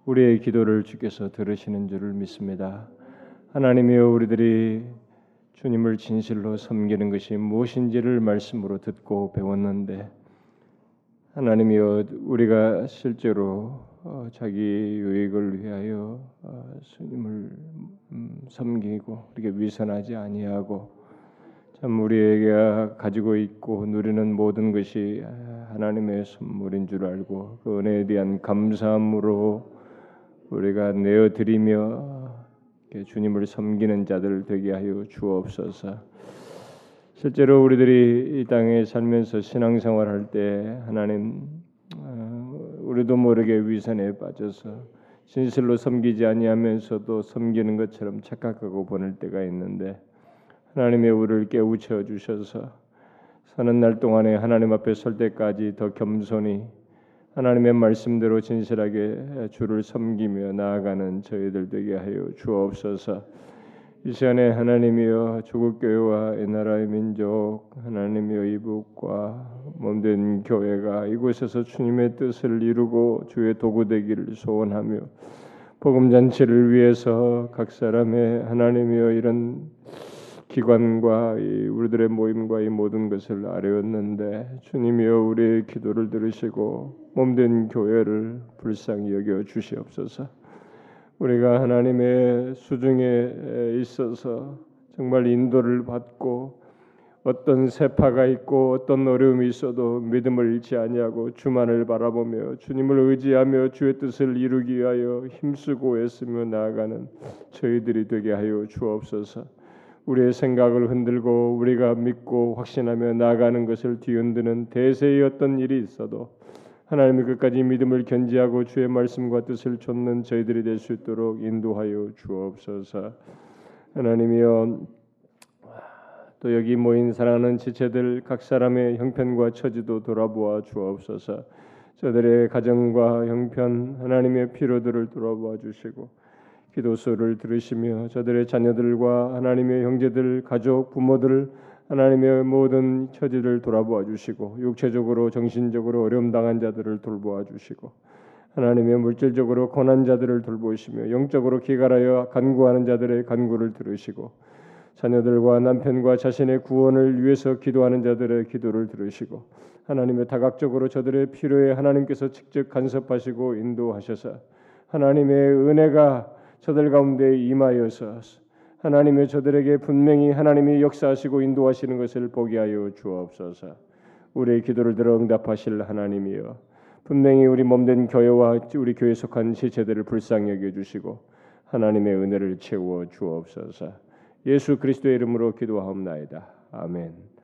S2: 우리의 기도를 주께서 들으시는 줄을 믿습니다. 하나님이여 우리들이 주님을 진실로 섬기는 것이 무엇인지를 말씀으로 듣고 배웠는데 하나님이여 우리가 실제로 어, 자기 유익을 위하여 어, 주님을 음, 섬기고 이렇게 위선하지 아니하고 참 우리에게 가지고 있고 누리는 모든 것이 하나님의 선물인 줄 알고 그 은혜에 대한 감사함으로 우리가 내어 드리며 주님을 섬기는 자들 되게 하여 주옵소서. 실제로 우리들이 이 땅에 살면서 신앙생활 할 때 하나님 어, 우리도 모르게 위선에 빠져서 진실로 섬기지 아니하면서도 섬기는 것처럼 착각하고 보낼 때가 있는데 하나님의 우리를 깨우쳐 주셔서 사는 날 동안에 하나님 앞에 설 때까지 더 겸손히 하나님의 말씀대로 진실하게 주를 섬기며 나아가는 저희들 되게 하여 주옵소서. 이 시간에 하나님이여 조국 교회와 이 나라의 민족 하나님이여 이북과 몸된 교회가 이곳에서 주님의 뜻을 이루고 주의 도구 되기를 소원하며 복음 잔치를 위해서 각 사람의 하나님이여 이런 기관과 이 우리들의 모임과 이 모든 것을 아뢰었는데 주님이여 우리의 기도를 들으시고 몸된 교회를 불쌍히 여겨 주시옵소서. 우리가 하나님의 수중에 있어서 정말 인도를 받고 어떤 세파가 있고 어떤 어려움이 있어도 믿음을 잃지 아니하고 주만을 바라보며 주님을 의지하며 주의 뜻을 이루기 위하여 힘쓰고 애쓰며 나아가는 저희들이 되게 하여 주옵소서. 우리의 생각을 흔들고 우리가 믿고 확신하며 나아가는 것을 뒤흔드는 대세의 어떤 일이 있어도 하나님이 끝까지 믿음을 견지하고 주의 말씀과 뜻을 좇는 저희들이 될 수 있도록 인도하여 주옵소서. 하나님이여 또 여기 모인 사랑하는 지체들 각 사람의 형편과 처지도 돌아보아 주옵소서. 저들의 가정과 형편 하나님의 필요들을 돌아보아 주시고 기도소를 들으시며 저들의 자녀들과 하나님의 형제들, 가족, 부모들 하나님의 모든 처지를 돌아보아 주시고 육체적으로 정신적으로 어려움 당한 자들을 돌보아 주시고 하나님의 물질적으로 고난 자들을 돌보시며 영적으로 기갈하여 간구하는 자들의 간구를 들으시고
S3: 자녀들과 남편과 자신의 구원을 위해서 기도하는 자들의 기도를 들으시고 하나님의 다각적으로 저들의 필요에 하나님께서 직접 간섭하시고 인도하셔서 하나님의 은혜가 저들 가운데 임하여서 하나님의 저들에게 분명히 하나님이 역사하시고 인도하시는 것을 보게 하여 주옵소서. 우리의 기도를 들어 응답하실 하나님이여 분명히 우리 몸된 교회와 우리 교회 속한 지체들을 불쌍히 여겨 주시고 하나님의 은혜를 채워 주옵소서. 예수 그리스도의 이름으로 기도하옵나이다. 아멘.